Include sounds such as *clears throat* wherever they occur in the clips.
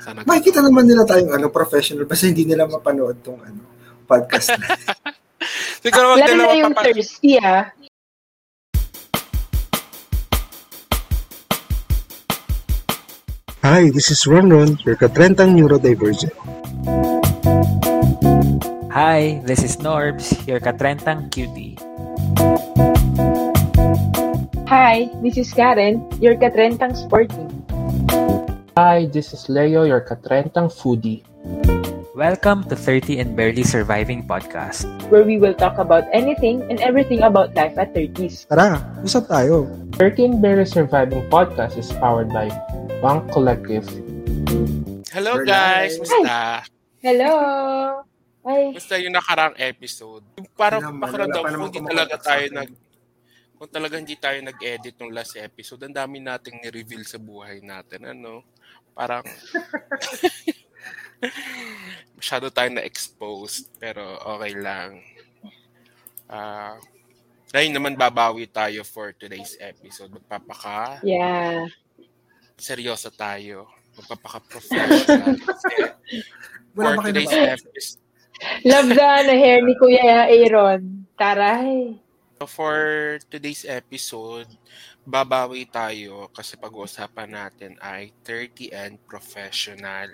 Sana Makikita naman nila tayong ano, professional basta hindi nila mapanood tong ano, podcast na. *laughs* Siguro wag nila yung mapapa- thirsty ah. Hi, this is Ronron, your katrentang neurodivergent. Hi, this is Norbs, your katrentang cutie. Hi, this is Karen, your katrentang sporty. Hi, this is Leo, your katrentang foodie. Welcome to 30 and Barely Surviving Podcast. where we will talk about anything and everything about life at 30s. Tara, usap tayo. 13 Barely Surviving Podcast is powered by Bank Collective. Hello We're guys, live. musta? Hello! Ay, Basta yung nakarang episode. Yung Parang Naman, ko naman hindi talaga tayo nag kung talaga hindi tayo nag-edit ng last episode, ang dami nating ni-reveal sa buhay natin. Ano? Parang *laughs* masyado tayo na-exposed, pero okay lang. Ah, ngayon naman babawi tayo for today's episode. Magpapaka yeah. seryoso tayo. Magpapaka-professional. *laughs* For today's na episode, Love the ano, hair ni Kuya Aaron. Taray. For today's episode, babawi tayo kasi pag-uusapan natin ay 30 and professional.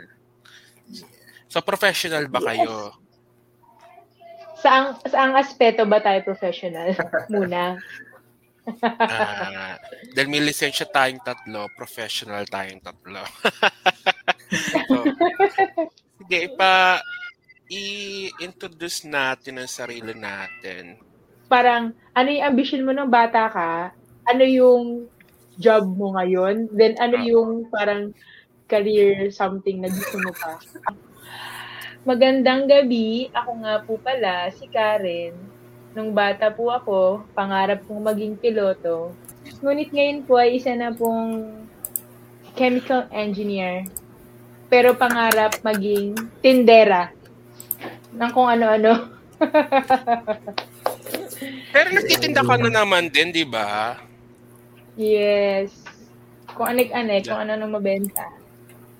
So, professional ba kayo? Saang, saang aspeto ba tayo professional? *laughs* Muna. Ah, dahil may lisensya tayong tatlo, professional tayong tatlo. *laughs* so, sige, ipa i-introduce natin ang sarili natin. Parang, ano yung ambition mo nung bata ka? Ano yung job mo ngayon? Then, ano Ah. yung parang career something na gusto mo pa? Magandang gabi. Ako nga po pala, si Karen. Nung bata po ako, pangarap kong maging piloto. Ngunit ngayon po ay isa na pong chemical engineer. Pero pangarap maging tindera ng kung ano-ano. *laughs* Pero nagtitinda ka na naman din, di ba? Yes. Kung anik-anik, kung ano nang mabenta.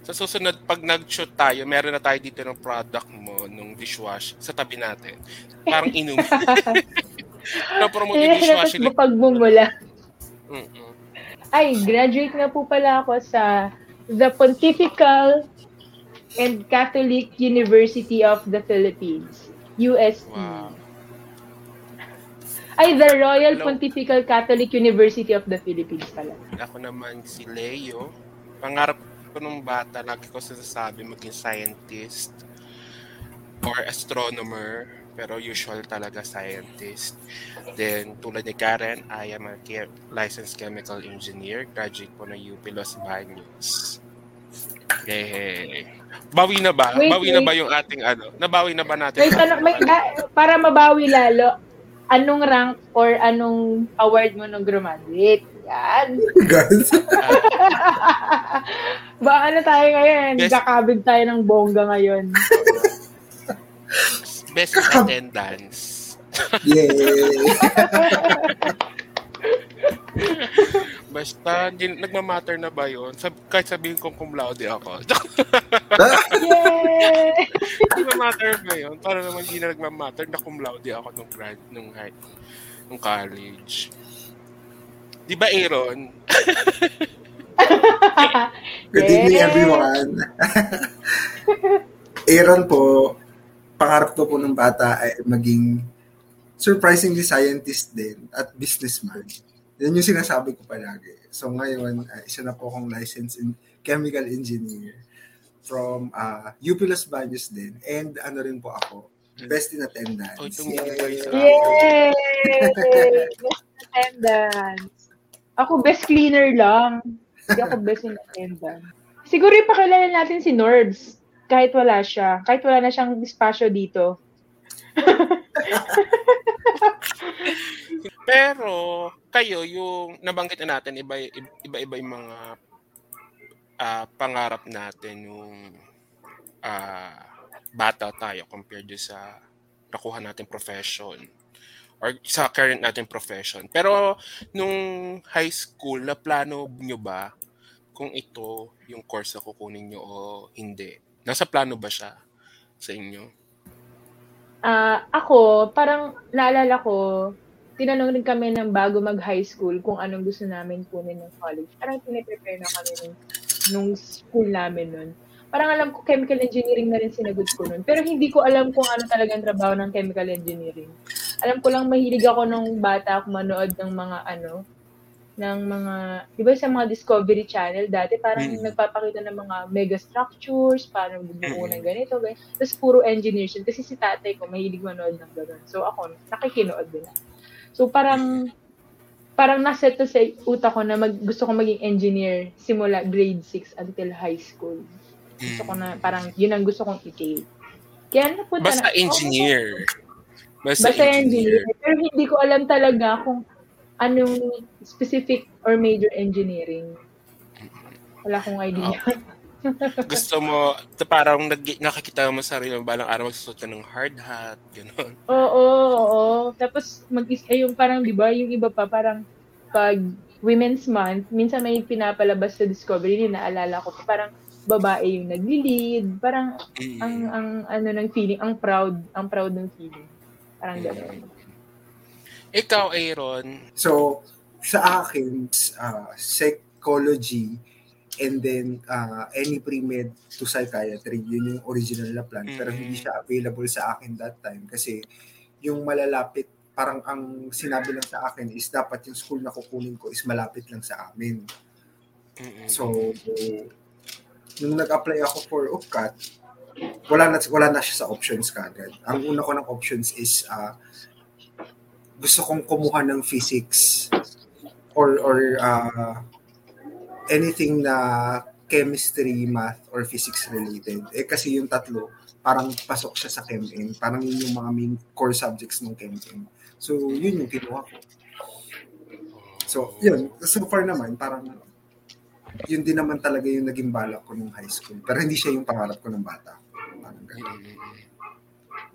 Sa susunod, pag nag-shoot tayo, meron na tayo dito ng product mo, nung dishwash, sa tabi natin. Parang inom. *laughs* Na-promote yung dishwashing. tapos. Mm-mm. Ay, graduate nga po pala ako sa the Pontifical and Catholic University of the Philippines, UST. Wow. Ay, the Royal Hello. Pontifical Catholic University of the Philippines pala. Ako naman si Leo. Pangarap ko nung bata, lagi ko sinasabi maging scientist or astronomer, pero usual talaga scientist. Then, tulad ni Karen, I am a che- licensed chemical engineer. Graduate po ng UP Los Baños. Yay! Bawi na ba? Wait, Bawi na wait. ba yung ating ano? Nabawi na ba natin? May tanong, may, *laughs* ah, para mabawi lalo, anong rank or anong award mo nung graduate? Yan. *laughs* Guys, *laughs* Baka ano tayo ngayon? Best- Kakabig tayo ng bongga ngayon. *laughs* Best attendance. yay! Basta, hindi, nagmamatter na ba yun? Sab kahit sabihin kong cum laude ako. Yay! *laughs* *laughs* nagmamatter ba yun? Para naman hindi na nagmamatter na cum laude ako nung grad, nung high, nung college. Di ba, Aaron? *laughs* Good evening, everyone. Aaron po, pangarap ko po ng bata ay maging surprisingly scientist din at businessman. Yan yung sinasabi ko palagi. So ngayon, uh, isa na po akong licensed in chemical engineer from uh, UP Los Baños din. And ano rin po ako, best in attendance. Sa Yay! Best attendance. Ako, best cleaner lang. Hindi ako best in attendance. Siguro ipakilala natin si Norbs. Kahit wala siya. Kahit wala na siyang dispatcho dito. *laughs* Pero, kayo, yung nabanggit na natin, iba, iba-iba yung mga ah, pangarap natin yung ah, bata tayo compared sa nakuha natin profession or sa current natin profession. Pero, nung high school, na plano nyo ba kung ito yung course na kukunin nyo o hindi. Nasa plano ba siya sa inyo? Ah, ako, parang naalala ko, tinanong rin kami ng bago mag-high school kung anong gusto namin kunin ng college. Parang piniprepare na kami nung, nung school namin nun. Parang alam ko, chemical engineering na rin sinagot ko nun. Pero hindi ko alam kung ano talagang trabaho ng chemical engineering. Alam ko lang mahilig ako nung bata ako manood ng mga ano, ng mga, di ba sa mga Discovery Channel dati, parang Mm. nagpapakita ng mga mega structures, paano bumuo Mm. ng ganito, ganito. Tapos puro engineers yun. Kasi si tatay ko, mahilig manood ng gano'n. So ako, nakikinood din. ako. So parang, parang naset to sa utak ko na mag, gusto ko maging engineer simula grade 6 until high school. Gusto ko na, parang yun ang gusto kong i-take. Kaya napunta Basta na, engineer. Basta, Basta engineer. engineer. Pero hindi ko alam talaga kung anong specific or major engineering. Wala akong idea. Gusto mo, parang nag, nakikita mo sa sarili mo, balang araw magsusot ka ng hard hat, gano'n. Oo, oo, oo. Tapos mag eh, yung parang 'di ba, yung iba pa parang pag Women's Month, minsan may pinapalabas sa Discovery din naalala ko, parang babae yung nagli-lead, parang Mm. ang ang ano ng feeling, ang proud, ang proud ng feeling. Parang gano'n. Ikaw, Aaron, So, sa akin, uh, psychology and then uh, any pre-med to psychiatry, yun yung original na plan. Pero Mm. hindi siya available sa akin that time kasi yung malalapit, parang ang sinabi lang sa akin is dapat yung school na kukunin ko is malapit lang sa amin. Mm-mm. So, nung nag-apply ako for UPCAT, wala na, wala na siya sa options kagad. Ang una ko ng options is uh, gusto kong kumuha ng physics or or uh, anything na chemistry, math, or physics related. Eh kasi yung tatlo, parang pasok siya sa ChemM. Parang yun yung mga main core subjects ng ChemM. So, yun yung kinuha ko. So, yun. So far naman, parang yun din naman talaga yung naging balak ko nung high school. Pero hindi siya yung pangarap ko nung bata. Parang ganun.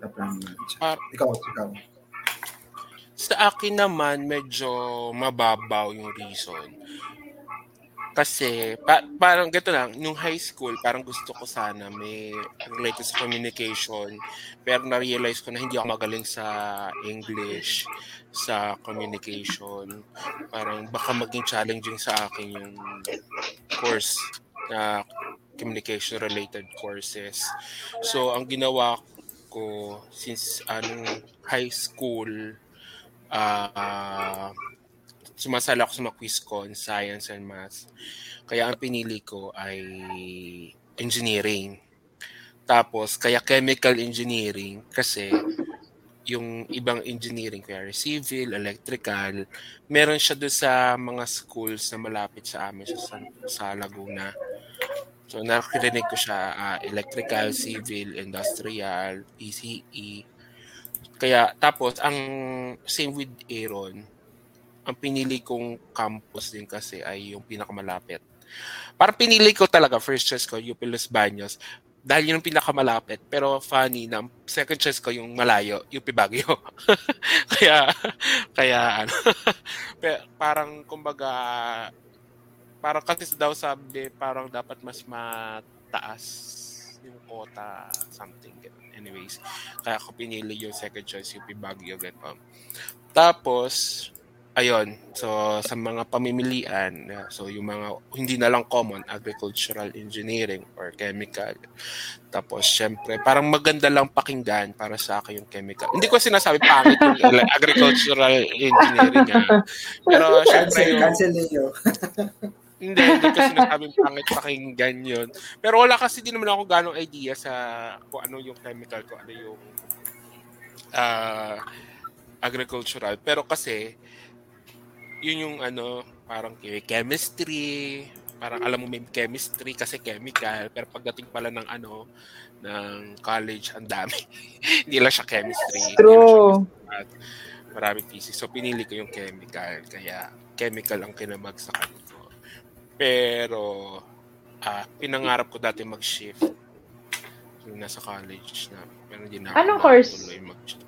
Na-plan naman siya. Ikaw, ikaw. Sa akin naman, medyo mababaw yung reason. Kasi, pa- parang gito lang, nung high school, parang gusto ko sana may related sa communication. Pero na-realize ko na hindi ako magaling sa English, sa communication. Parang baka maging challenging sa akin yung course na communication-related courses. So, ang ginawa ko since anong high school, ah sumasala ako sa mga quiz ko in science and math. Kaya ang pinili ko ay engineering. Tapos, kaya chemical engineering kasi yung ibang engineering, kaya civil, electrical, meron siya doon sa mga schools na malapit sa amin sa, sa Laguna. So, nakirinig ko siya, ah, electrical, civil, industrial, PCE. Kaya, tapos, ang same with Aaron, ang pinili kong campus din kasi ay yung pinakamalapit. Parang pinili ko talaga, first choice ko, UP Los Baños. Dahil yun ang pinakamalapit. Pero funny na, second choice ko yung malayo, UP Baguio. *laughs* kaya, kaya ano, *laughs* parang kumbaga, parang kasi daw sabi, parang dapat mas mataas yung quota, something. Anyways, kaya ako pinili yung second choice, UP Baguio. Ganun. Tapos, ayun, so sa mga pamimilian, so yung mga hindi na lang common, agricultural engineering or chemical. Tapos, syempre, parang maganda lang pakinggan para sa akin yung chemical. Hindi ko sinasabi pangit yung *laughs* agricultural engineering. ah. Pero, syempre, yung, cancel *laughs* hindi, hindi ko sinasabing pangit pakinggan yun. Pero wala kasi din naman ako ganong idea sa kung ano yung chemical, kung ano yung ah, agricultural. Pero kasi, yun yung ano, parang chemistry, parang alam mo may chemistry kasi chemical, pero pagdating pala ng ano, ng college, ang dami. *laughs* Hindi lang siya chemistry. siya True. at maraming thesis. So, pinili ko yung chemical. Kaya, chemical ang kinamagsakan ko. Pero, ah pinangarap ko dati mag-shift. Yung nasa college na. Pero hindi na Anong course? mag-shift.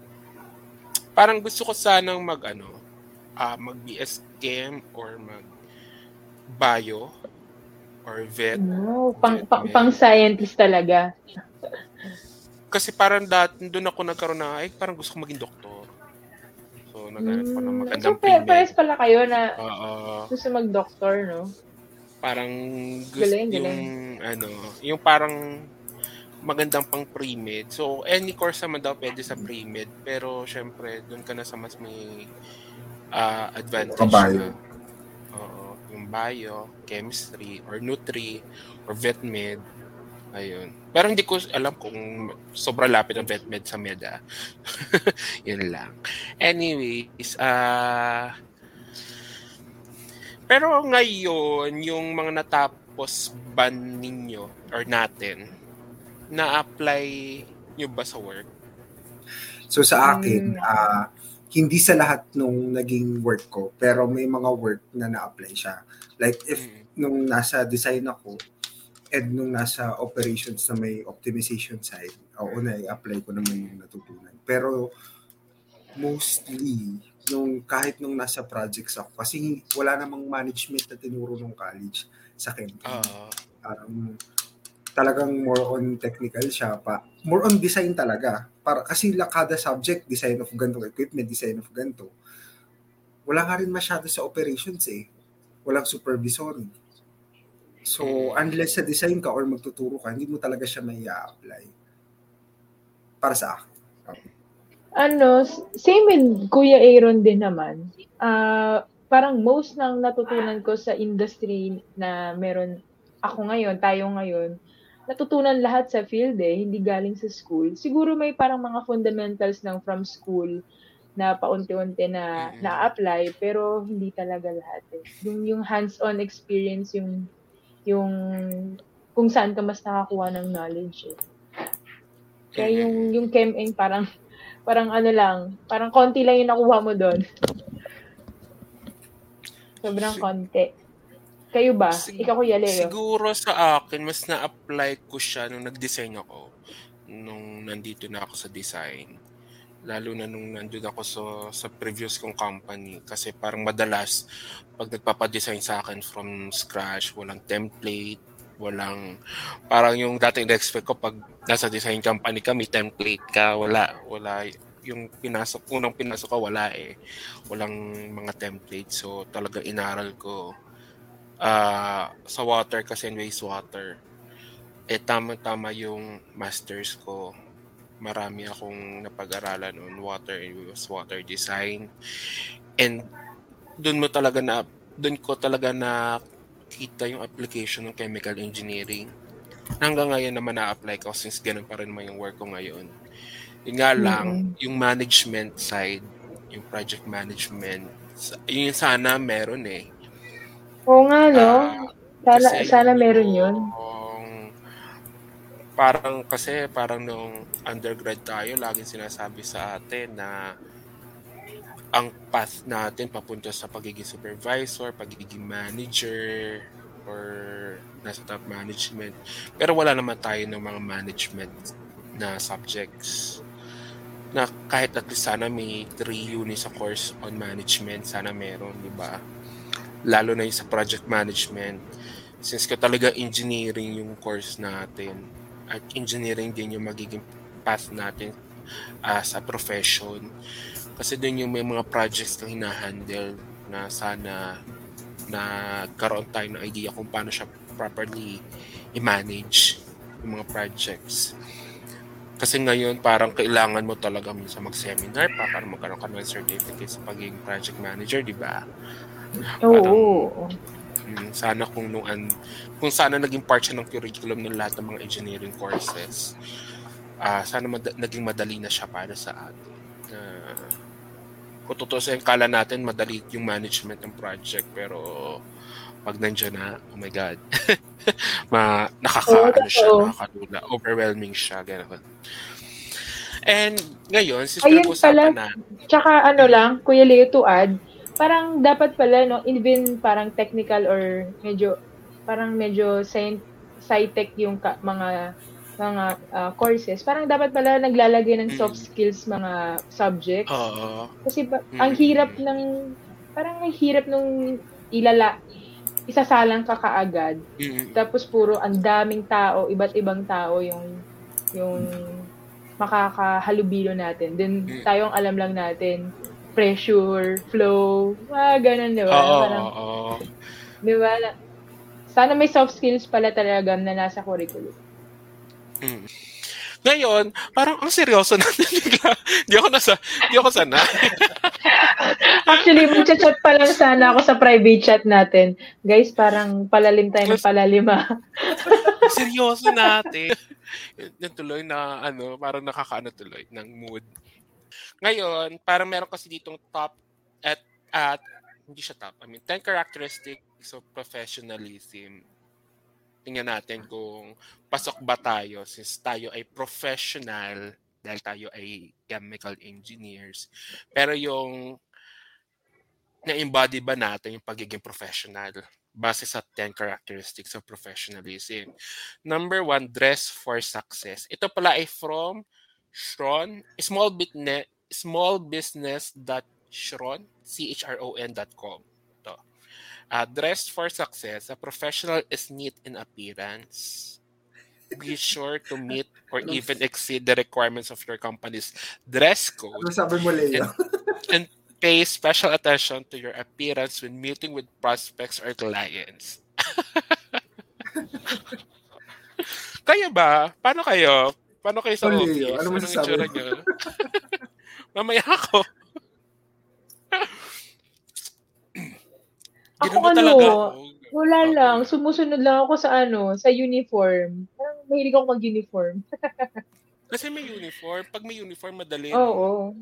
Parang gusto ko sanang mag, ano, ah mag BS Chem or mag Bio. or vet. No, pang, pang, pang scientist talaga. Kasi parang dati, doon ako nagkaroon na, ay parang gusto ko maging doktor. So, naghanap ko ng Mm, magandang so, pares pala kayo na Oo. gusto mag-doctor, no? parang gusto Galing, yung galing. ano, yung parang magandang pang pre-med. So, any course naman daw pwede sa pre-med. Pero, syempre, doon ka na sa mas may ah, advantage Kabayo. na. Oo. Yung bio, chemistry, or nutri, or vet med. Ayun. Pero hindi ko alam kung sobrang lapit ang vet med sa med ah. *laughs* Yun lang. Anyways, ah pero ngayon, yung mga natapos ban ninyo or natin, na-apply nyo ba sa work? So sa akin, Mm. ah, hindi sa lahat nung naging work ko, pero may mga work na na-apply siya. Like if Mm. nung nasa design ako, and nung nasa operations na may optimization side, oo na i-apply ko naman yung natutunan. Pero mostly, nung kahit nung nasa projects ako, kasi wala namang management na tinuro nung college sa Chem. Ah, Parang talagang more on technical siya pa. More on design talaga. Para, kasi la kada subject, design of ganitong equipment, design of ganito. Wala nga rin masyado sa operations eh. Walang supervisory. So, unless sa design ka or magtuturo ka, hindi mo talaga siya may apply Para sa akin. Ano, same with Kuya Aaron din naman. Ah, parang most ng natutunan ko sa industry na meron ako ngayon, tayo ngayon, natutunan lahat sa field eh, hindi galing sa school. Siguro may parang mga fundamentals ng from school na paunti-unti na na-apply pero hindi talaga lahat eh. Yung yung hands-on experience yung yung kung saan ka mas nakakuha ng knowledge eh. Kaya yung yung chem-eng parang parang ano lang, parang konti lang yung nakuha mo doon. Sobrang konti. Kayo ba? Sig- Ikaw Kuya Leo? Siguro sa akin, mas na-apply ko siya nung nag-design ako. Nung nandito na ako sa design. Lalo na nung nandun ako sa, sa previous kong company. Kasi parang madalas, pag nagpapadesign sa akin from scratch, walang template, walang, parang yung dating na-expect ko pag nasa design company ka, may template ka, wala, wala, yung pinasok, unang pinasok ko, wala eh. Walang mga template. So, talaga inaral ko ah sa water kasi and wastewater. Eh, tama-tama yung masters ko. Marami akong napag-aralan on water and wastewater design. And doon mo talaga na, doon ko talaga na kita yung application ng chemical engineering. Hanggang ngayon naman na-apply ko since ganun pa rin naman yung work ko ngayon. Yun nga lang, yung management side, yung project management, yun sana meron eh. Oo nga, no? Sana, kasi sana meron yun. yung- parang kasi parang nung undergrad tayo, laging sinasabi sa atin na ang path natin papunta sa pagiging supervisor, pagiging manager, or nasa top management. Pero wala naman tayo ng mga management na subjects na kahit at least sana may three units sa course on management, sana meron, di ba? Lalo na yung sa project management. Since ka talaga engineering yung course natin, at engineering din yung magiging path natin as a profession. Kasi doon yung may mga projects na hinahandle na sana na karoon tayo ng idea kung paano siya properly i-manage yung mga projects. Kasi ngayon, parang kailangan mo talaga minsan mag-seminar pa para magkaroon ka ng certificate sa pagiging project manager, di ba? Oo. Mm, sana kung nung an, kung sana naging part siya ng curriculum ng lahat ng mga engineering courses. Ah, sana mad- naging madali na siya para sa atin. Na kung totoo sa kala natin madali yung management ng project pero pag nandiyan na, oh my God. *laughs* Ma, nakaka, Oo, ano siya, nakakalula. Overwhelming siya, gano'n. And ngayon, since Ayun pala. na, Tsaka ano lang, Kuya Leo to add, parang dapat pala, no, even parang technical or medyo, parang medyo sci-tech yung ka- mga mga ah, courses, parang dapat pala naglalagay ng soft Mm. skills mga subjects. oo, Kasi ba, Mm. ang hirap ng, parang ang hirap nung ilala, isasalang ka kaagad. Mm. Tapos puro ang daming tao, iba't ibang tao yung yung makakahalubilo natin. Then tayong alam lang natin pressure, flow, mga ganun, di ba? Oo, Parang, oo, di ba? Sana may soft skills pala talaga na nasa curriculum. Mm. Ngayon, parang ang seryoso *laughs* natin bigla. Di ako nasa, di ako sana. *laughs* Actually, mag-chat pa lang sana ako sa private chat natin. Guys, parang palalim tayo ng palalima. *laughs* seryoso natin. Yung tuloy na, ano, parang nakakaano tuloy ng mood. Ngayon, parang meron kasi ditong top at, at hindi siya top. I mean, 10 characteristics of professionalism. Tingnan natin kung pasok ba tayo since tayo ay professional dahil tayo ay chemical engineers. Pero yung na-embody ba natin yung pagiging professional base sa 10 characteristics of professionalism. Number one, dress for success. Ito pala ay from Shron, small business, small business dot Shron, C-H-R-O-N dot com. Ito. Uh, dress for success. A professional is neat in appearance. Be sure to meet or even exceed the requirements of your company's dress code Ano sabi mo, Leo? and pay special attention to your appearance when meeting with prospects or clients. *laughs* kayo ba? Paano kayo? Paano kayo sa Oh, office? Leo, ano Anong itsura niyo? *laughs* Mamaya ako. *laughs* Ako ano, talaga? Wala Okay. lang. Sumusunod lang ako sa ano, sa uniform. Parang mahilig ako mag-uniform. *laughs* Kasi may uniform. Pag may uniform, madali. Oo.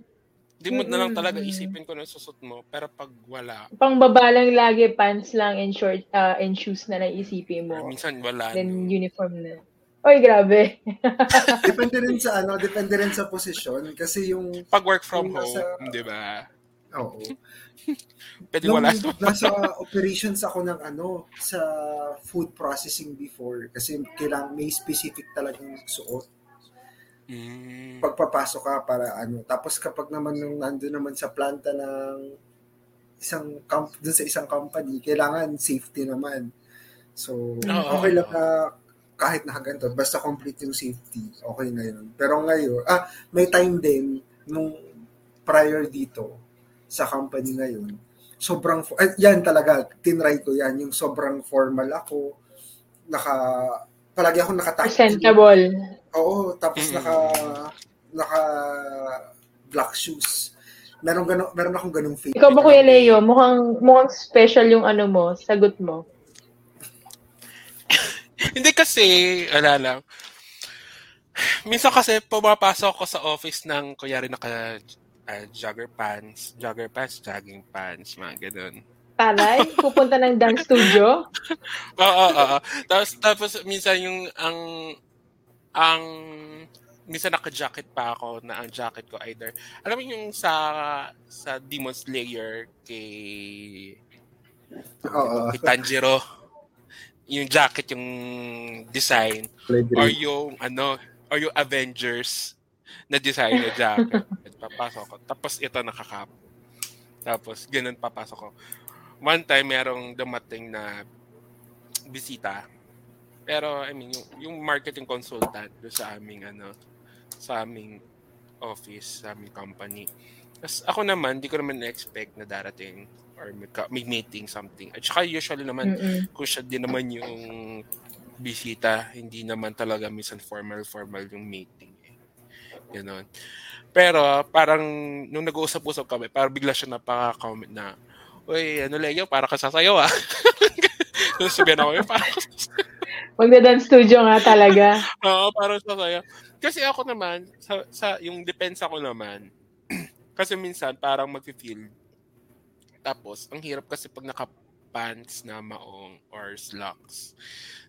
Hindi mo na lang talaga isipin kung ano susot mo. Pero pag wala, Pang baba lang lagi, pants lang and short uh, and shoes na lang isipin or mo. minsan wala. Then no? uniform na. Oy, grabe. *laughs* depende rin sa ano, depende rin sa posisyon kasi yung Pag work from yung nasa- home, di ba? oo. Pwede Nung wala. *laughs* nasa operations ako ng ano sa food processing before kasi kailangan may specific talagang suot Mm. pagpapasok ka para ano tapos kapag naman nung nandoon naman sa planta ng isang comp dun sa isang company kailangan safety naman so okay lang na kahit nakaganto basta complete yung safety okay na yun pero ngayon ah may time din nung prior dito sa company ngayon sobrang ah, yan talaga tinry ko yan yung sobrang formal ako naka palagi ako nakataki Presentable. Oo, tapos Mm. naka naka black shoes. Meron gano, meron akong ganung face. Ikaw ba, Kuya Leo, mukhang, mukhang special yung ano mo, sagot mo. Hindi kasi, wala lang. Minsan kasi pumapasok ako sa office ng, kunyari naka ah, jogger pants, jogger pants, jogging pants, mga ganun. Taray, pupunta ng dance studio. *laughs* Oo, oo, oo. Tapos, tapos minsan yung, ang, ang, minsan naka-jacket pa ako na ang jacket ko either, alam mo yung sa, sa Demon Slayer kay, Oo. kay Tanjiro, yung jacket, yung design, or yung ano or yung Avengers na design na jacket. *laughs* papasok ko. Tapos ito nakakap. Tapos ganun papasok ko. One time merong dumating na bisita. Pero I mean yung, yung marketing consultant do sa aming ano sa aming office, sa aming company. Tapos ako naman, di ko naman na-expect na darating or may, may meeting something. At saka usually naman, Mm-mm. kung siya din naman yung bisita, hindi naman talaga minsan formal-formal yung meeting. Eh. Ganon. Pero parang nung nag-uusap-usap kami, parang bigla siya napaka-comment na, Uy, ano Leo, para ka sasayaw ah. *laughs* Tapos sabihan ako, "Eh, parang Magda-dance studio nga talaga. *laughs* Oo, parang sasayaw. Kasi ako naman, sa, sa yung depensa ko naman, kasi minsan parang mag-feel. Tapos, ang hirap kasi pag naka-pants na maong or slacks.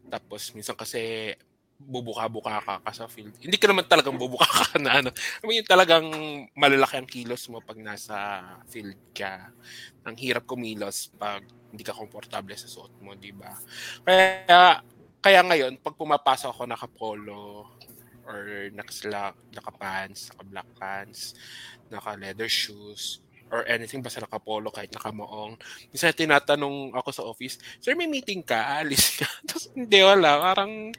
Tapos, minsan kasi bubuka-buka ka ka sa field. Hindi ka naman talagang bubuka ka *laughs* na ano. I mean, talagang malalaki ang kilos mo pag nasa field ka. Ang hirap kumilos pag hindi ka komportable sa suot mo, di ba? Kaya, kaya ngayon, pag pumapasok ako naka-polo or naka-slack, naka-pants, naka-black pants, naka-leather shoes, or anything, basta nakapolo kahit nakamoong. Minsan tinatanong ako sa office, Sir, may meeting ka? Alis ka? *laughs* Tapos hindi, wala. Parang,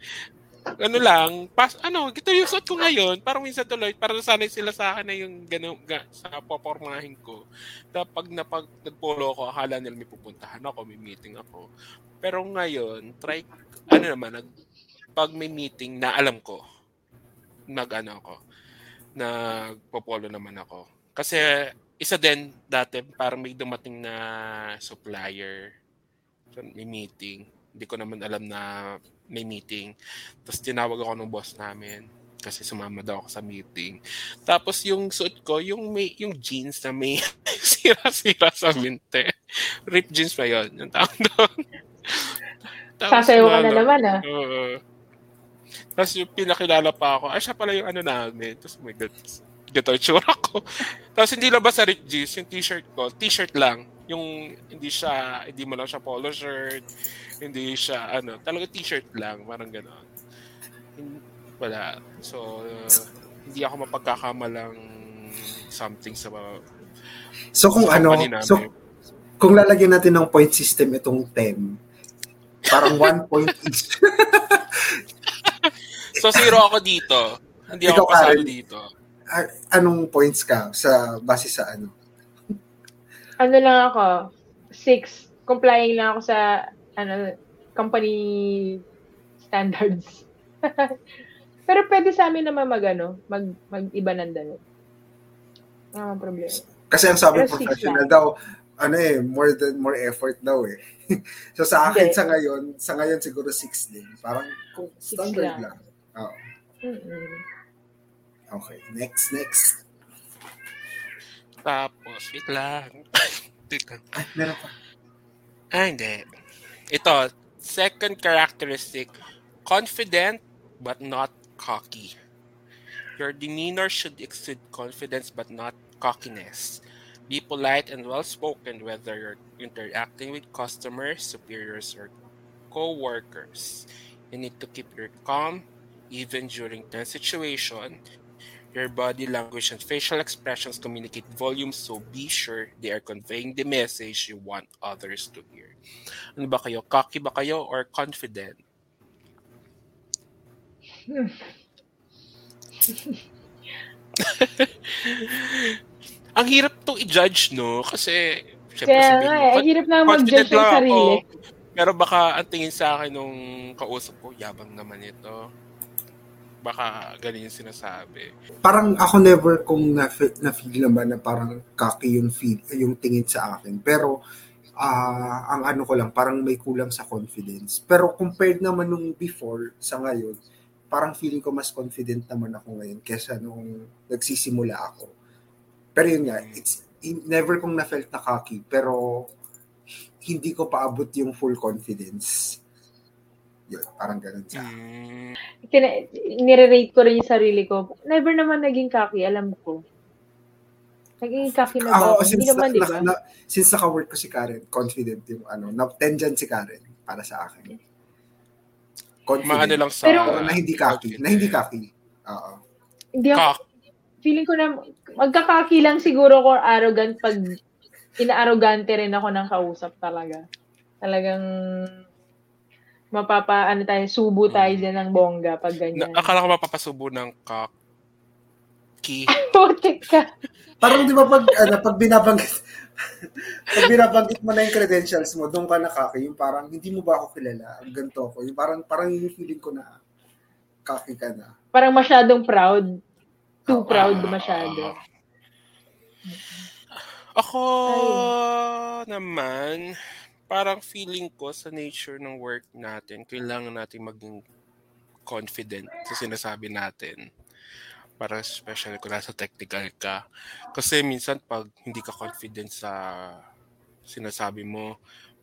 ano lang, pas, ano, ito yung suot ko ngayon. Parang minsan tuloy, parang sanay sila sa akin na yung gano, ga, sa popormahin ko. Tapos pag napag nagpolo ako, akala nila may pupuntahan ako, may meeting ako. Pero ngayon, try, ano naman, nag, pag may meeting na alam ko, nag ano ako, nagpopolo naman ako. Kasi isa din dati parang may dumating na supplier so, may meeting. Hindi ko naman alam na may meeting. Tapos tinawag ako ng boss namin kasi sumama daw ako sa meeting. Tapos yung suit ko, yung may yung jeans na may *laughs* sira-sira sa binte. Rip jeans pa yon yung tawag doon. Sasayaw ka na naman ah. Uh, tapos yung pinakilala pa ako, ay siya pala yung ano namin. Tapos oh my God, gito yung tsura ko. Tapos hindi labas sa Rick G's, yung t-shirt ko, t-shirt lang. Yung hindi siya, hindi mo lang siya polo shirt, hindi siya, ano, talaga t-shirt lang, parang gano'n. Wala. So, uh, hindi ako mapagkakamalang something sa So kung ano, so kung lalagyan natin ng point system itong 10, parang one point each. *laughs* so zero ako dito. Hindi ako kasalo dito. Anong points ka sa base sa ano? Ano lang ako, six. Complying lang ako sa ano company standards. *laughs* Pero pwede sa amin naman mag ano, mag mag-iba ng dalo. Wala problema. Kasi ang sabi Pero professional daw, ano eh, more than more effort daw eh. *laughs* so sa akin okay. sa ngayon, sa ngayon siguro 6 din. Parang kung standard lang. lang. Oo. Mm-mm. Okay, next, next. Tapos, *laughs* wait lang. Ay, meron pa. Ah, hindi. Ito, second characteristic, confident but not cocky. Your demeanor should exude confidence but not cockiness. Be polite and well spoken whether you're interacting with customers, superiors, or co workers. You need to keep your calm even during tense situation. Your body language and facial expressions communicate volumes, so be sure they are conveying the message you want others to hear. Ano ba kayo? Cocky ba kayo or confident? *laughs* Ang hirap to i-judge, no? Kasi, syempre Kaya sabihin mo, eh, hirap na mag-judge ng sarili. pero baka ang tingin sa akin nung kausap ko, yabang naman ito. Baka ganun yung sinasabi. Parang ako never kung na-feel, na-feel naman na parang kaki yung, feel, yung tingin sa akin. Pero, uh, ang ano ko lang, parang may kulang sa confidence. Pero compared naman nung before sa ngayon, parang feeling ko mas confident naman ako ngayon kesa nung nagsisimula ako. Pero yun nga, it's never kong na-felt na cocky, pero hindi ko paabot yung full confidence. Yun, parang ganun sa mm. Nire-rate ko rin yung sarili ko. Never naman naging cocky, alam ko. Naging cocky na ba? Ako, since, hindi naman, na, diba? na, since naka-work ko si Karen, confident yung ano, na 10 dyan si Karen para sa akin confident. Maano lang sa... Pero, na hindi kaki. Na hindi kaki. Oo. Hindi ako, Kak. feeling ko na, magkakaki lang siguro ko arrogant pag ina-arrogante rin ako ng kausap talaga. Talagang mapapa, ano tayo, subo tayo mm. din ng bongga pag ganyan. Na, akala ko mapapasubo ng kak. Ki. *laughs* Putik ka. Parang di ba pag, ano, pag binabanggit, *laughs* pag binabanggit mo na yung credentials mo, doon ka nakaki, yung parang, hindi mo ba ako kilala? Ang ganito ko. Yung parang, parang yung feeling ko na, kaki ka na. Parang masyadong proud. Too oh, proud uh, masyado. Ako Ay. naman, parang feeling ko sa nature ng work natin, kailangan natin maging confident sa sinasabi natin para especially kung nasa technical ka. Kasi minsan pag hindi ka confident sa sinasabi mo,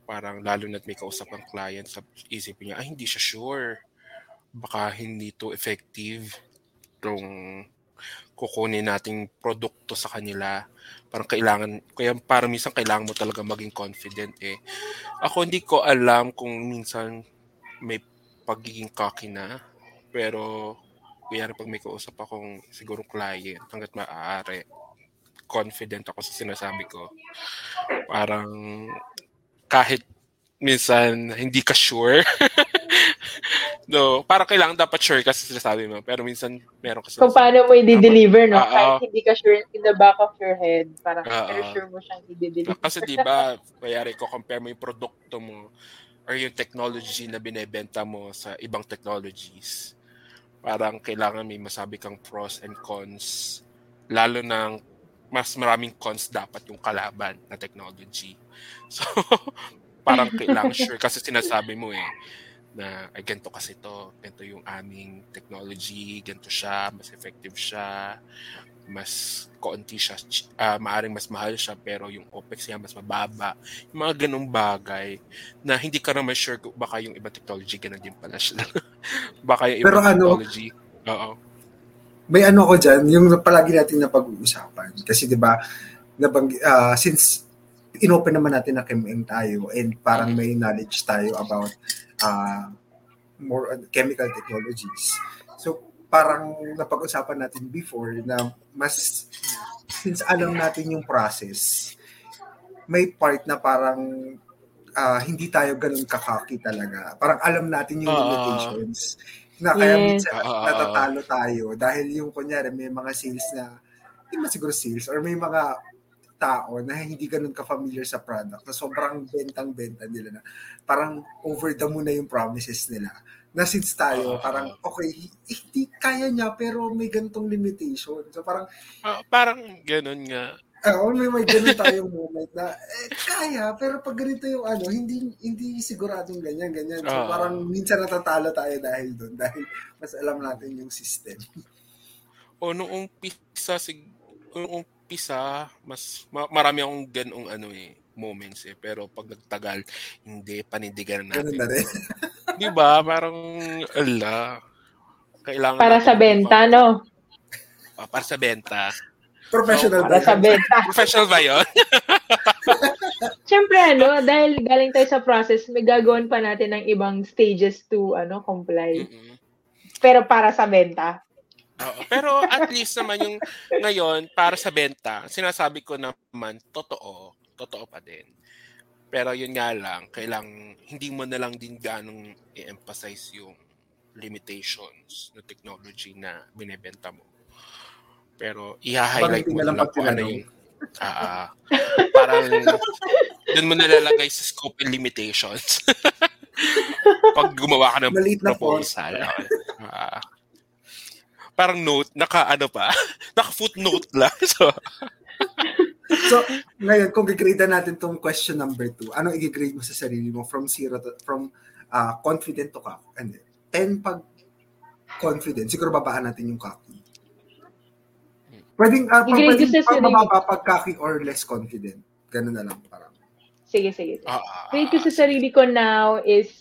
parang lalo na't may kausap ang client, sa isipin niya, ay hindi siya sure. Baka hindi to effective tong kukunin nating produkto sa kanila. Parang kailangan, kaya parang minsan kailangan mo talaga maging confident eh. Ako hindi ko alam kung minsan may pagiging cocky na, pero kaya pag may kausap akong siguro client, hanggat maaari, confident ako sa sinasabi ko. Parang kahit minsan hindi ka sure. *laughs* no, parang kailangan dapat sure ka sa sinasabi mo. Pero minsan meron kasi Kung paano mo i-deliver, no? Oo. Kahit hindi ka sure in the back of your head. Parang Oo. pero sure mo siyang i-deliver. Kasi di ba, kayari ko compare mo yung produkto mo or yung technology na binebenta mo sa ibang technologies. Parang kailangan may masabi kang pros and cons. Lalo na mas maraming cons dapat yung kalaban na technology. *laughs* So, parang kailangan sure kasi sinasabi mo eh na ay ganito kasi to, ganito yung aming technology, ganito siya, mas effective siya, mas konti siya, ah, maaring mas mahal siya pero yung OPEX niya mas mababa. Yung mga ganung bagay na hindi ka naman sure kung baka yung ibang technology ganun din pala siya. *laughs* baka yung Pero ibang ano- technology. Oo. may ano ko dyan, yung palagi natin na pag-uusapan. Kasi di ba, nabang, ah, since inopen naman natin na KMM tayo and parang may knowledge tayo about ah, more on chemical technologies. So, parang napag-usapan natin before na mas, since alam natin yung process, may part na parang ah, hindi tayo ganun kakaki talaga. Parang alam natin yung Ah. limitations. Na kaya Yes. minsan natatalo tayo dahil yung kunyari may mga sales na hindi man siguro sales or may mga tao na hindi ganun ka-familiar sa product na sobrang bentang-benta nila na parang over the moon na yung promises nila. Na since tayo, Ah. parang okay, hindi kaya niya pero may ganitong limitation. So parang Ah, parang ganun nga. Oo, may may ganun tayong moment na eh, kaya, pero pag ganito yung ano, hindi hindi siguradong ganyan, ganyan. So Oo. parang minsan natatalo tayo dahil doon, dahil mas alam natin yung system. O nung umpisa, sig- nung umpisa, mas ma- marami akong ganong ano eh, moments eh. Pero pag nagtagal, hindi, panindigan na Ganun natin. na rin. *laughs* Di ba? Parang, ala, kailangan Para natin sa benta, no? Ah, para sa benta. Professional Para ba sa benta. *laughs* Professional ba yun? *laughs* Siyempre, ano, dahil galing tayo sa process, may gagawin pa natin ng ibang stages to, ano, comply. Mm-mm. Pero para sa benta. Oo. Pero at least naman yung ngayon, para sa benta, sinasabi ko naman, totoo. Totoo pa din. Pero yun nga lang, kailang hindi mo na lang din ganong i-emphasize yung limitations ng technology na binebenta mo. Pero i-highlight mo na lang kung ano yung ah. parang doon mo nalalagay sa scope and limitations. *laughs* pag gumawa ka ng Maliit na proposal. Ah. Parang note, naka ano pa, *laughs* naka footnote lang. *laughs* So, So, ngayon, kung gigrade na natin tong question number two, ano i-grade mo sa sarili mo from zero to, from uh, confident to cocky? And 10 pag confident, siguro babaan natin yung cocky. Pwedeng, uh, I-grade pwedeng ko sa pag mababa pag cocky or less confident. Ganun na lang parang. Sige, sige. sige. ah, ah, Rate ko sa sarili ko now is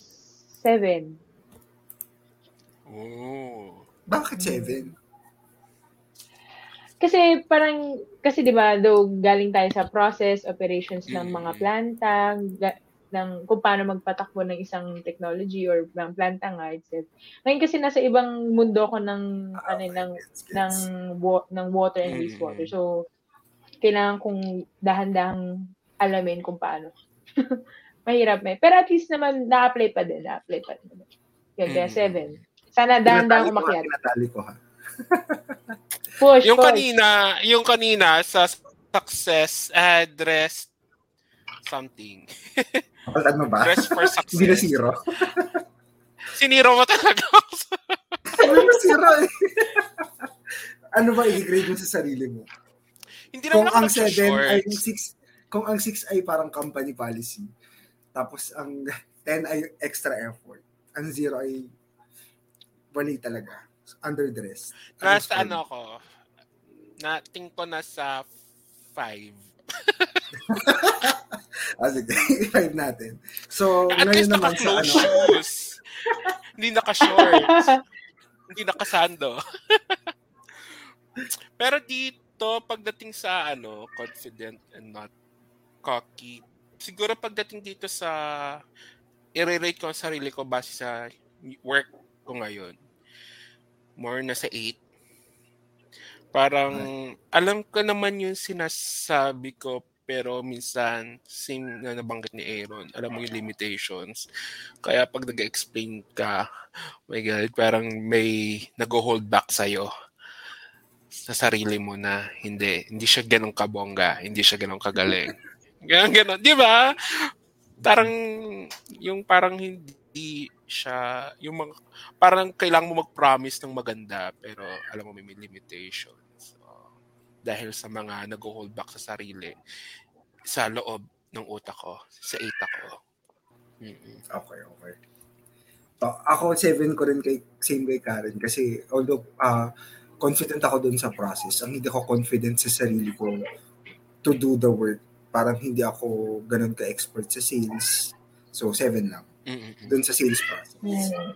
7. Oh. Bakit 7? Kasi parang, kasi di ba, though galing tayo sa process, operations ng Mm. mga planta, ga- ng kung paano magpatakbo ng isang technology or ng planta nga itself. Ngayon kasi nasa ibang mundo ko ng, Ah, ano, ng, ng, wa- ng water and Mm. wastewater. So, kailangan kong dahan-dahang alamin kung paano. *laughs* Mahirap may. Pero at least naman, na-apply pa din. Na-apply pa din. Yun, kaya Mm. 7. Sana dahan-dahang umakyat. Tinatali ko ha. *laughs* Push, Yung push. kanina, yung kanina sa success address something. *laughs* Mo ba? Dress for *laughs* Hindi na success. zero. Siniro mo talaga. Hindi na zero eh. ano ba i-grade mo sa sarili mo? Hindi Kung naman ako ang 7 ay nag-shorts. 6, kung ang 6 ay parang company policy, tapos ang 10 ay extra effort, ang 0 ay wali talaga. Underdress. Nasa ano ko, nating ko nasa 5. *laughs* Ah, sige. *laughs* I-five natin. So, At ngayon least naman sa ano, shoes. Hindi naka-shorts. *laughs* Hindi nakasando. Pero dito, pagdating sa ano, confident and not cocky, siguro pagdating dito sa i-rate ko ang sarili ko base sa work ko ngayon, more na sa 8. Parang, alam ko naman yung sinasabi ko, pero minsan, same na nabanggit ni Aaron, alam mo yung limitations. Kaya pag nag-explain ka, oh my God, parang may nag-hold back sa'yo sa sarili mo na hindi, hindi siya ganun kabongga, hindi siya ganun kagaling. *laughs* Ganun, ganun. Di ba? Parang, yung parang hindi siya, yung mga, parang kailangan mo mag-promise ng maganda, pero alam mo may, limitations. So, dahil sa mga nag-hold back sa sarili, sa loob ng utak ko, sa itak ko. Mm-mm. Okay, okay. So, ako, seven ko rin kay, same kay Karen kasi although ah confident ako dun sa process, ang hindi ako confident sa sarili ko to do the work. Parang hindi ako ganun ka-expert sa sales. So, seven lang. Mm-mm. Dun sa sales process. Mm.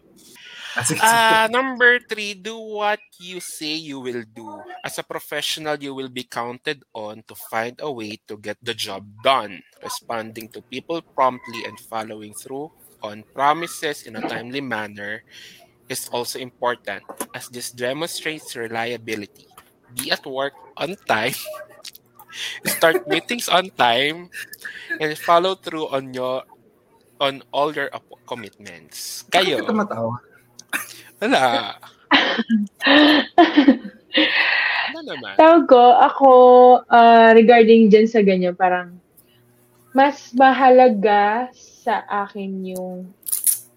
Ah, *laughs* number three, do what you say you will do. As a professional, you will be counted on to find a way to get the job done. Responding to people promptly and following through on promises in a timely manner is also important as this demonstrates reliability. Be at work on time, *laughs* start meetings on time, and follow through on your on all your commitments. Kayo, Bakit tumatawa? wala. *laughs* Ano naman? Tawag ko, ako, ah, regarding dyan sa ganyan, parang, mas mahalaga sa akin yung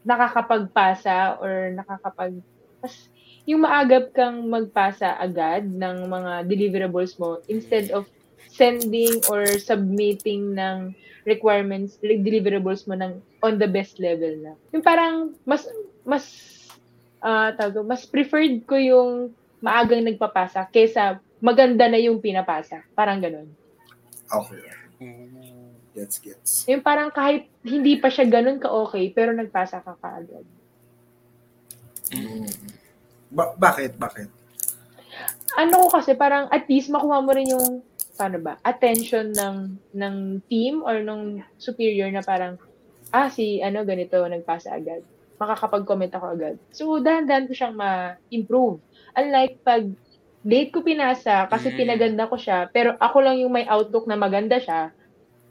nakakapagpasa or nakakapag, mas, yung maagap kang magpasa agad ng mga deliverables mo instead of sending or submitting ng requirements, like deliverables mo ng on the best level na. Yung parang mas mas ah tawag ko, mas preferred ko yung maagang nagpapasa kesa maganda na yung pinapasa. Parang ganun. Okay. Mm, Gets, gets. Yung parang kahit hindi pa siya ganun ka-okay, pero nagpasa ka kaagad. Mm. Ba- bakit? Bakit? Ano ko kasi parang at least makuha mo rin yung paano ba, attention ng ng team or ng superior na parang ah si ano ganito nagpasa agad. Makakapag-comment ako agad. So dahan-dahan ko siyang ma-improve. Unlike pag late ko pinasa kasi Mm. pinaganda ko siya, pero ako lang yung may outlook na maganda siya.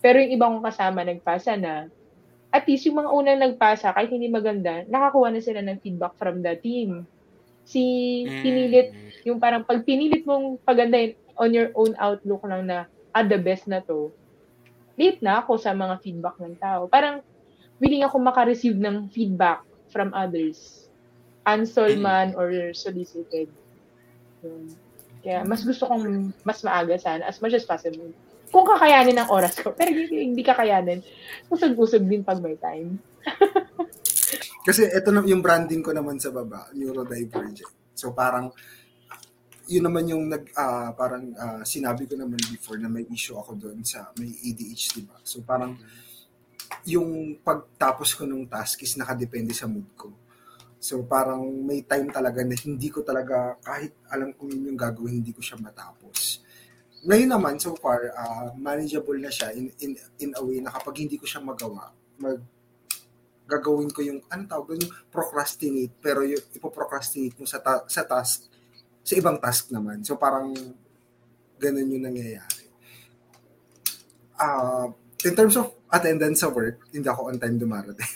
Pero yung ibang kong kasama nagpasa na. At least yung mga unang nagpasa, kahit hindi maganda, nakakuha na sila ng feedback from the team. Si mm, pinilit yung parang pag pinilit mong pagandahin on your own outlook lang na ah, the best na to, late na ako sa mga feedback ng tao. Parang willing ako makareceive ng feedback from others. Unsold man or solicited. Yun. Kaya mas gusto kong mas maaga sana as much as possible. Kung kakayanin ng oras ko. Pero hindi, hindi kakayanin. Usog-usog din pag may time. *laughs* Kasi ito na yung branding ko naman sa baba, neurodivergent. So parang yun naman yung nag ah, parang ah, sinabi ko naman before na may issue ako doon sa may ADHD ba. So parang yung pagtapos ko ng task is nakadepende sa mood ko. So parang may time talaga na hindi ko talaga kahit alam kong yun yung gagawin hindi ko siya matapos. Ngayon naman so far ah, manageable na siya in, in in a way na kapag hindi ko siya magawa, mag gagawin ko yung ano tawag yung procrastinate pero yung ipoprocrastinate mo sa ta- sa task sa ibang task naman. So parang ganun yung nangyayari. Ah, in terms of attendance sa work, hindi ako on time dumarating.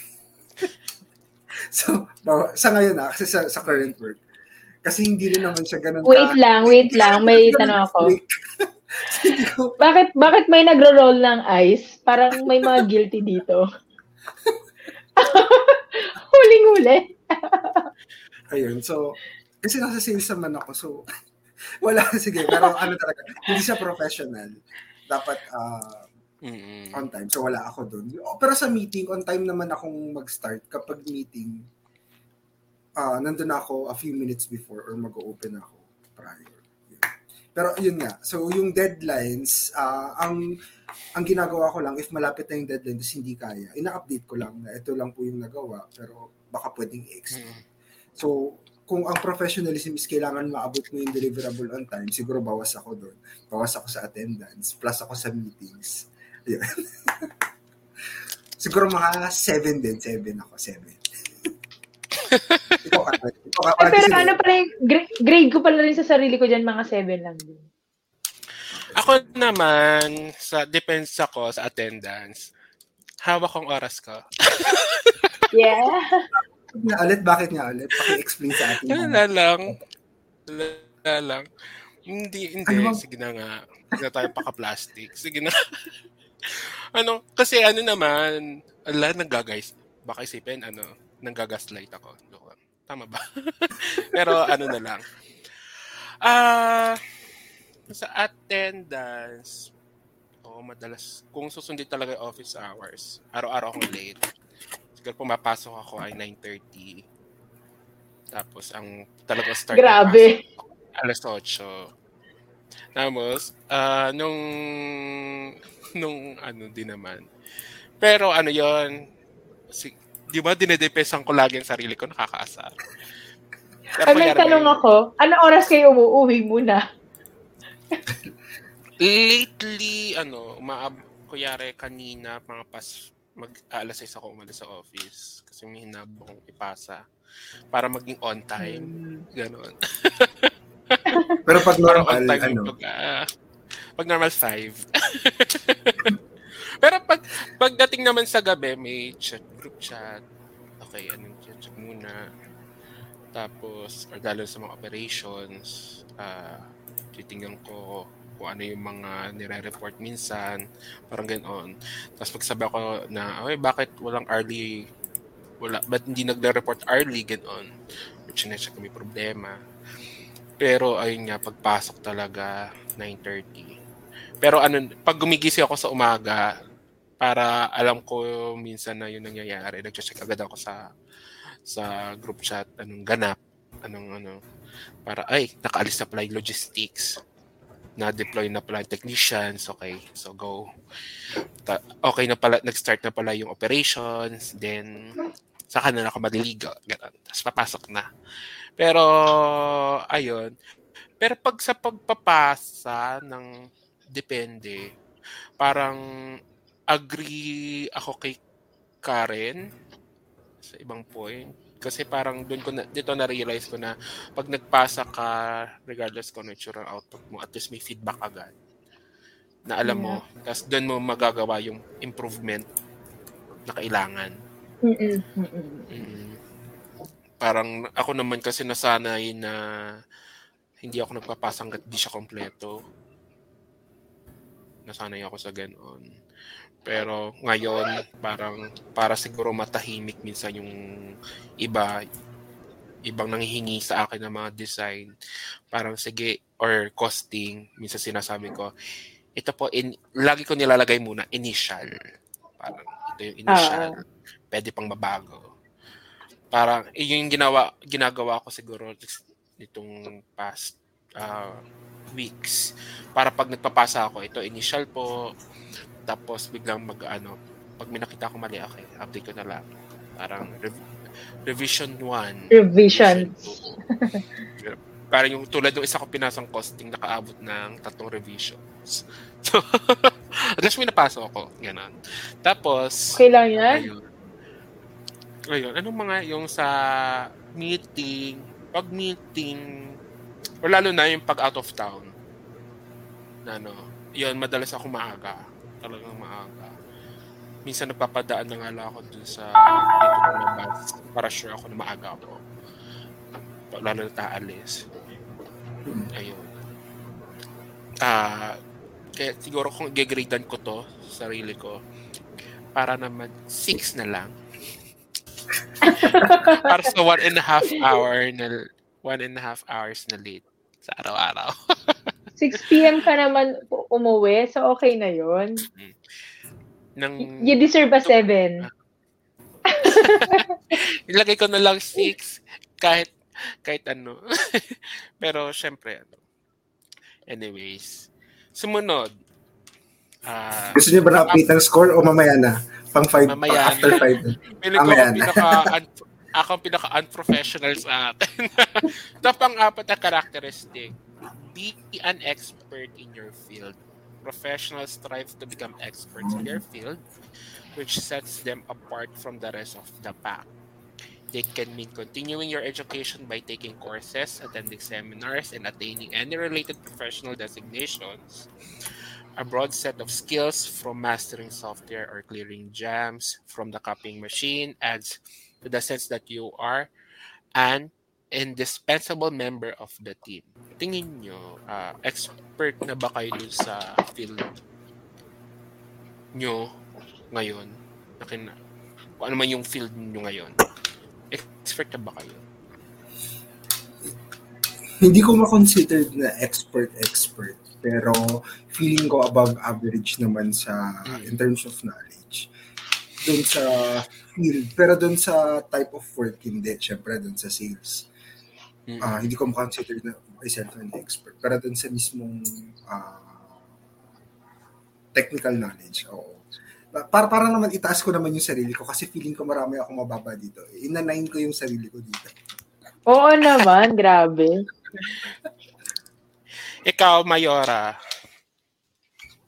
*laughs* so, sa ngayon na, kasi sa, sa current work, kasi hindi rin naman siya ganun Wait lang, wait lang. May tanong ako. *laughs* Bakit bakit may nagro-roll ng eyes? Parang may mga *laughs* guilty dito. Huling-huli. Ayun, so, kasi nasa sales naman ako, so, *laughs* wala, sige, pero ano talaga, hindi siya professional. Dapat ah, mm, on time, so wala ako doon. Pero sa meeting, on time naman akong mag-start kapag meeting, ah nandun ako a few minutes before or mag-open ako prior. Pero yun nga, so yung deadlines, ah ang ang ginagawa ko lang, if malapit na yung deadline, tapos hindi kaya, ina-update ko lang na ito lang po yung nagawa, pero baka pwedeng i-extend. So, kung ang professionalism is kailangan maabot mo yung deliverable on time, siguro bawas ako doon. Bawas ako sa attendance, plus ako sa meetings. Ayun. *laughs* siguro mga 7 din, 7 ako, 7. *laughs* ikaw, Karen, ikaw, Wa- Ay, wa- pero sige. ano pala yung gra- grade ko pala rin sa sarili ko dyan, mga 7 lang din. Ako naman, sa depends ako sa attendance. Hawak kong oras ko. *laughs* Yeah. Nga ulit, bakit nga ulit? Paki-explain sa atin. Wala lang. Wala lang. Hindi, hindi. Ano Sige na nga. Hindi na tayo paka-plastic. Sige na. *laughs* ano, kasi ano naman, ala, nanggaguys. Baka isipin, ano, nanggagaslight ako. Joke lang. Tama ba? *laughs* Pero ano na lang. Ah, sa attendance, oo, madalas, kung susundin talaga yung office hours, araw-araw akong late. Siguro pumapasok ako ay 9.30. Tapos, ang talaga start Grabe. pasok, alas 8. Tapos, ah, nung, nung ano din naman. Pero ano yon si, di ba dinedepesan ko lagi ang sarili ko, nakakaasar. Pero Ay, may tanong ako, ano oras kayo umuuwi muna? *laughs* Lately, ano, umaab, kuyari kanina, mga pas, mag, alas 6 ako umalis sa office. Kasi may hinabo kong ipasa. Para maging on time. Ganon. *laughs* Pero pag normal, on time ano, pag, ah, pag normal 5. *laughs* Pero pag pagdating naman sa gabi, may chat, group chat. Okay, anong chat, chat muna. Tapos, or lalo sa mga operations, ah titingnan ko kung ano yung mga nire-report minsan, parang ganoon. Tapos pagsabi ako na, okay, bakit walang early, wala, ba't hindi nagre-report early, ganoon. Which na-check may problema. Pero ayun nga, pagpasok talaga, 9.30. Pero ano, pag gumigising ako sa umaga, para alam ko minsan na yun nangyayari, nag-check agad ako sa sa group chat, anong ganap, anong ano, para, ay, nakaalis na pala yung logistics. Na-deploy na pala technicians, okay, so go. Ta- okay na pala, nag-start na pala yung operations, then, saka na ako maliligo, gano'n. Tapos papasok na. Pero, ayun. Pero pag sa pagpapasa ng depende, parang agree ako kay Karen sa ibang point. Kasi parang doon ko na, dito na-realize ko na pag nagpasa ka, regardless kung ano yung output mo, at least may feedback agad. Na alam mo. Tapos doon mo magagawa yung improvement na kailangan. Mm-mm. Mm-mm. Mm. Parang ako naman kasi nasanay na hindi ako nagpapasa hanggat di siya kompleto. Nasanay ako sa ganoon. Pero ngayon, parang para siguro matahimik minsan yung iba, ibang nanghihingi sa akin ng mga design. Parang sige, or costing, minsan sinasabi ko, ito po, in, lagi ko nilalagay muna, initial. Parang ito yung initial. Pwede pang mabago. Parang, eh, yun yung ginawa, ginagawa ko siguro nitong past uh, weeks. Para pag nagpapasa ako, ito initial po, tapos biglang mag ano, pag may nakita ko mali, okay, update ko na lang. Parang rev- revision 1. Revision. *laughs* Parang yung tulad ng isa ko pinasang costing, nakaabot ng tatlong revisions. *laughs* So, at least may napasok ako. Ganon. Tapos, Okay lang yan? Ayun. Ayun. Anong mga yung sa meeting, pag meeting, o lalo na yung pag out of town, na ano, yun, madalas ako maaga. Talagang maaga. Minsan nagpapadaan na nga lang ako dun sa dito ko na para sure ako na maaga ako. Lalo na taalis. Ayun. Ah, kaya siguro kung gigradean ko to sa sarili ko, para naman 6 na lang. *laughs* para sa one and a half hour na one and a half hours na late sa araw-araw. *laughs* 6 p.m. ka naman umuwi, so okay na yon. Nang You deserve a 7. *laughs* ilagay ko na lang 6 kahit kahit ano. *laughs* Pero syempre ano. Anyways, sumunod. Ah, gusto niyo ba na-update ang score o mamaya na? Pang 5, Mamaya after na. 5. Pili ko Mamaya na. pinaka ako ang pinaka unprofessional sa atin. *laughs* Ito pang apat na characteristic. Be an expert in your field. Professionals strive to become experts in their field, which sets them apart from the rest of the pack. They can mean continuing your education by taking courses, attending seminars, and attaining any related professional designations. A broad set of skills from mastering software or clearing jams from the copying machine adds to the sense that you are an indispensable member of the team. Tingin nyo, ah, expert na ba kayo dun sa field nyo ngayon? Na kina- kung ano man yung field nyo ngayon. Expert na ba kayo? Hindi ko ma-consider na expert-expert. Pero feeling ko above average naman sa Mm. in terms of knowledge. Doon sa field. Pero doon sa type of work, hindi. Siyempre, doon sa sales. Mm. Ah, hindi ko ma-consider na myself an expert. Pero doon sa mismong ah, technical knowledge, oo. Pa- Para, para naman itaas ko naman yung sarili ko kasi feeling ko marami akong mababa dito. Inanayin ko yung sarili ko dito. Oo naman, grabe. Ikaw, Mayora.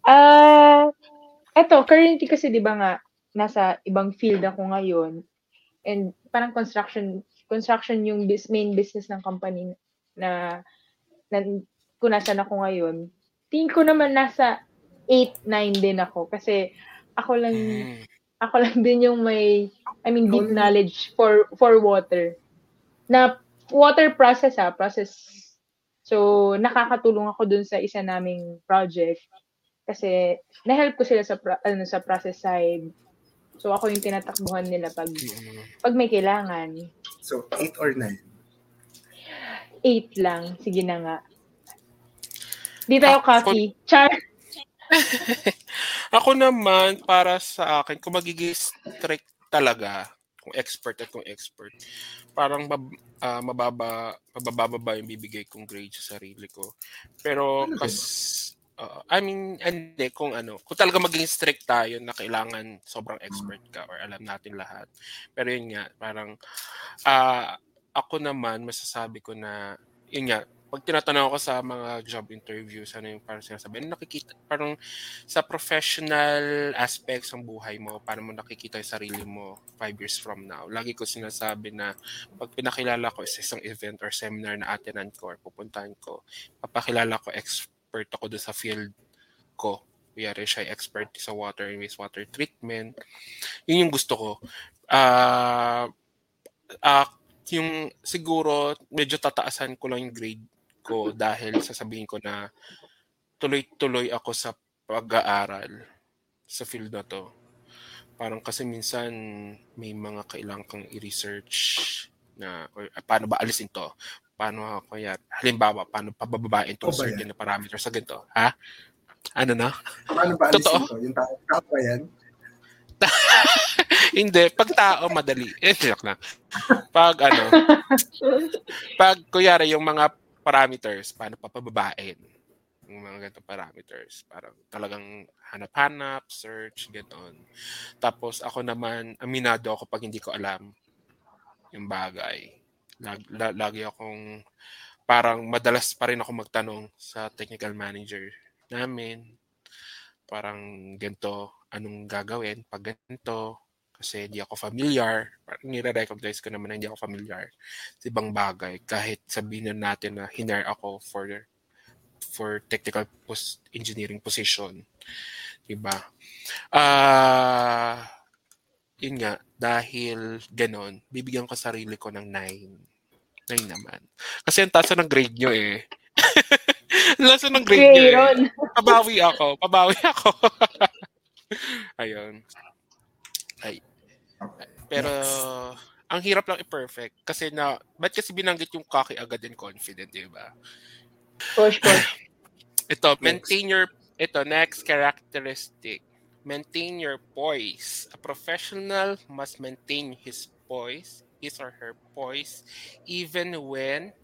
Ah, eto, currently kasi 'di ba nga nasa ibang field ako ngayon. And parang construction construction yung bis, main business ng company na, na kung nasan ako ngayon. Tingin ko naman nasa 8, 9 din ako kasi ako lang Mm. ako lang din yung may I mean deep Ikaw- knowledge for for water. Na water process ah, process. So nakakatulong ako dun sa isa naming project kasi na-help ko sila sa ano sa process side. So ako yung tinatakbuhan nila pag Mm. pag may kailangan. So, 8 or 9. 8 lang, sige na nga. Di tayo Ako- coffee. Char. *laughs* Ako naman, para sa akin, kung magiging strict talaga, kung expert at kung expert, parang mab- ah, mababa, mabababa yung bibigay kong grade sa sarili ko. Pero, Ano kas, ah, I mean, hindi, kung ano, kung talaga maging strict tayo na kailangan sobrang expert ka or alam natin lahat. Pero yun nga, parang, ah, ako naman, masasabi ko na, yun nga, pag tinatanong ako sa mga job interviews, ano yung parang sinasabi, ano nakikita, parang sa professional aspects ng buhay mo, paano mo nakikita yung sarili mo five years from now. Lagi ko sinasabi na pag pinakilala ko sa isang event or seminar na attenan ko or pupuntahan ko, papakilala ko expert ako doon sa field ko. Kuyari siya expert sa water and wastewater treatment. Yun yung gusto ko. Ah, ah, yung siguro medyo tataasan ko lang yung grade ko *laughs* dahil sasabihin ko na tuloy-tuloy ako sa pag-aaral sa field na to. Parang kasi minsan may mga kailangan kang i-research na or ah, paano ba alisin to? Paano kaya halimbawa paano pabababain to O ba certain na parameters sa ganito? Ha? Ano na? Paano ba Totoo. ko? Yung tao, tao ba yan? *laughs* Hindi, pag tao madali. Eh, joke lang. Pag ano, *laughs* pag kuyari yung mga parameters, paano papababain? Yung mga ganito parameters. Parang talagang hanap-hanap, search, gano'n. Tapos ako naman, aminado ako pag hindi ko alam yung bagay. Lag, la- lagi akong, parang madalas pa rin ako magtanong sa technical manager namin. Parang ganito, anong gagawin pag ganito? Kasi hindi ako familiar. Parang nire-recognize ko naman na hindi ako familiar sa ibang bagay. Kahit sabihin na natin na hinar ako for for technical pos- engineering position. Diba? Ah, yun nga, dahil ganon, bibigyan ko sarili ko ng 9. 9 naman. Kasi ang taas na ng grade nyo eh. *laughs* Na ng grade nyo eh. Pabawi ako. Pabawi ako. *laughs* Ayun. Okay. Pero, Next. ang hirap lang i-perfect. Kasi na, ba't kasi binanggit yung cocky agad and confident, di ba? Push, push. *clears throat* Ito, maintain your, ito, next characteristic. Maintain your poise. A professional must maintain his poise, his or her poise, even when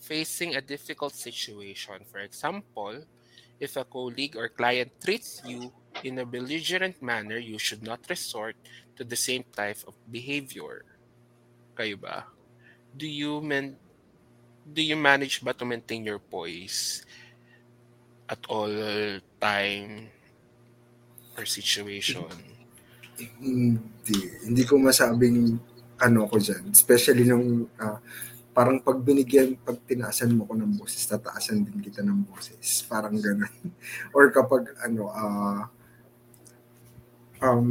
facing a difficult situation. For example, if a colleague or client treats you in a belligerent manner, you should not resort to the same type of behavior. Kayo ba? Do you man do you manage ba to maintain your poise at all time or situation? Hindi. Hindi ko masabing ano ko dyan. Especially nung ah, parang pag binigyan, pag tinaasan mo ko ng boses, tataasan din kita ng boses. Parang ganun. *laughs* Or kapag ano, ah, um,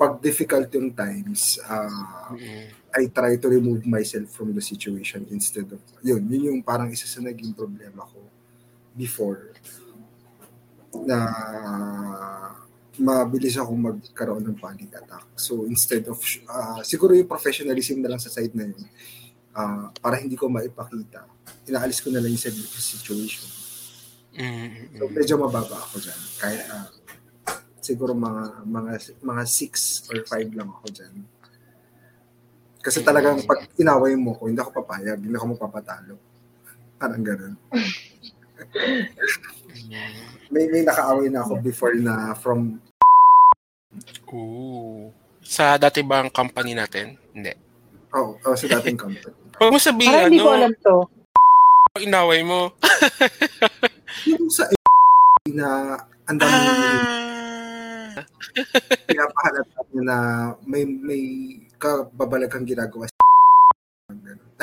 pag difficult yung times, ah, Mm. I try to remove myself from the situation instead of, yun, yun yung parang isa sa naging problema ko before na mabilis ako magkaroon ng panic attack. So instead of, ah, siguro yung professionalism na lang sa side na yun, ah, para hindi ko maipakita, inaalis ko na lang yung sa situation. Mm. So medyo mababa ako dyan. Kahit ah, siguro mga mga mga 6 or 5 lang ako dyan. Kasi talagang pag inaway mo ko, hindi ako papayag, hindi ako magpapatalo. Parang ganun. *laughs* May, may nakaaway na ako before na from, Ooh. Sa dati bang company natin? Hindi. oh, oh sa dating company. *laughs* Huwag mo sabihin, Parang hindi ko ano, alam to. inaway mo. *laughs* Yung sa na ang dami Ah. pinapahalata niya na may may kababalaghang ginagawa sa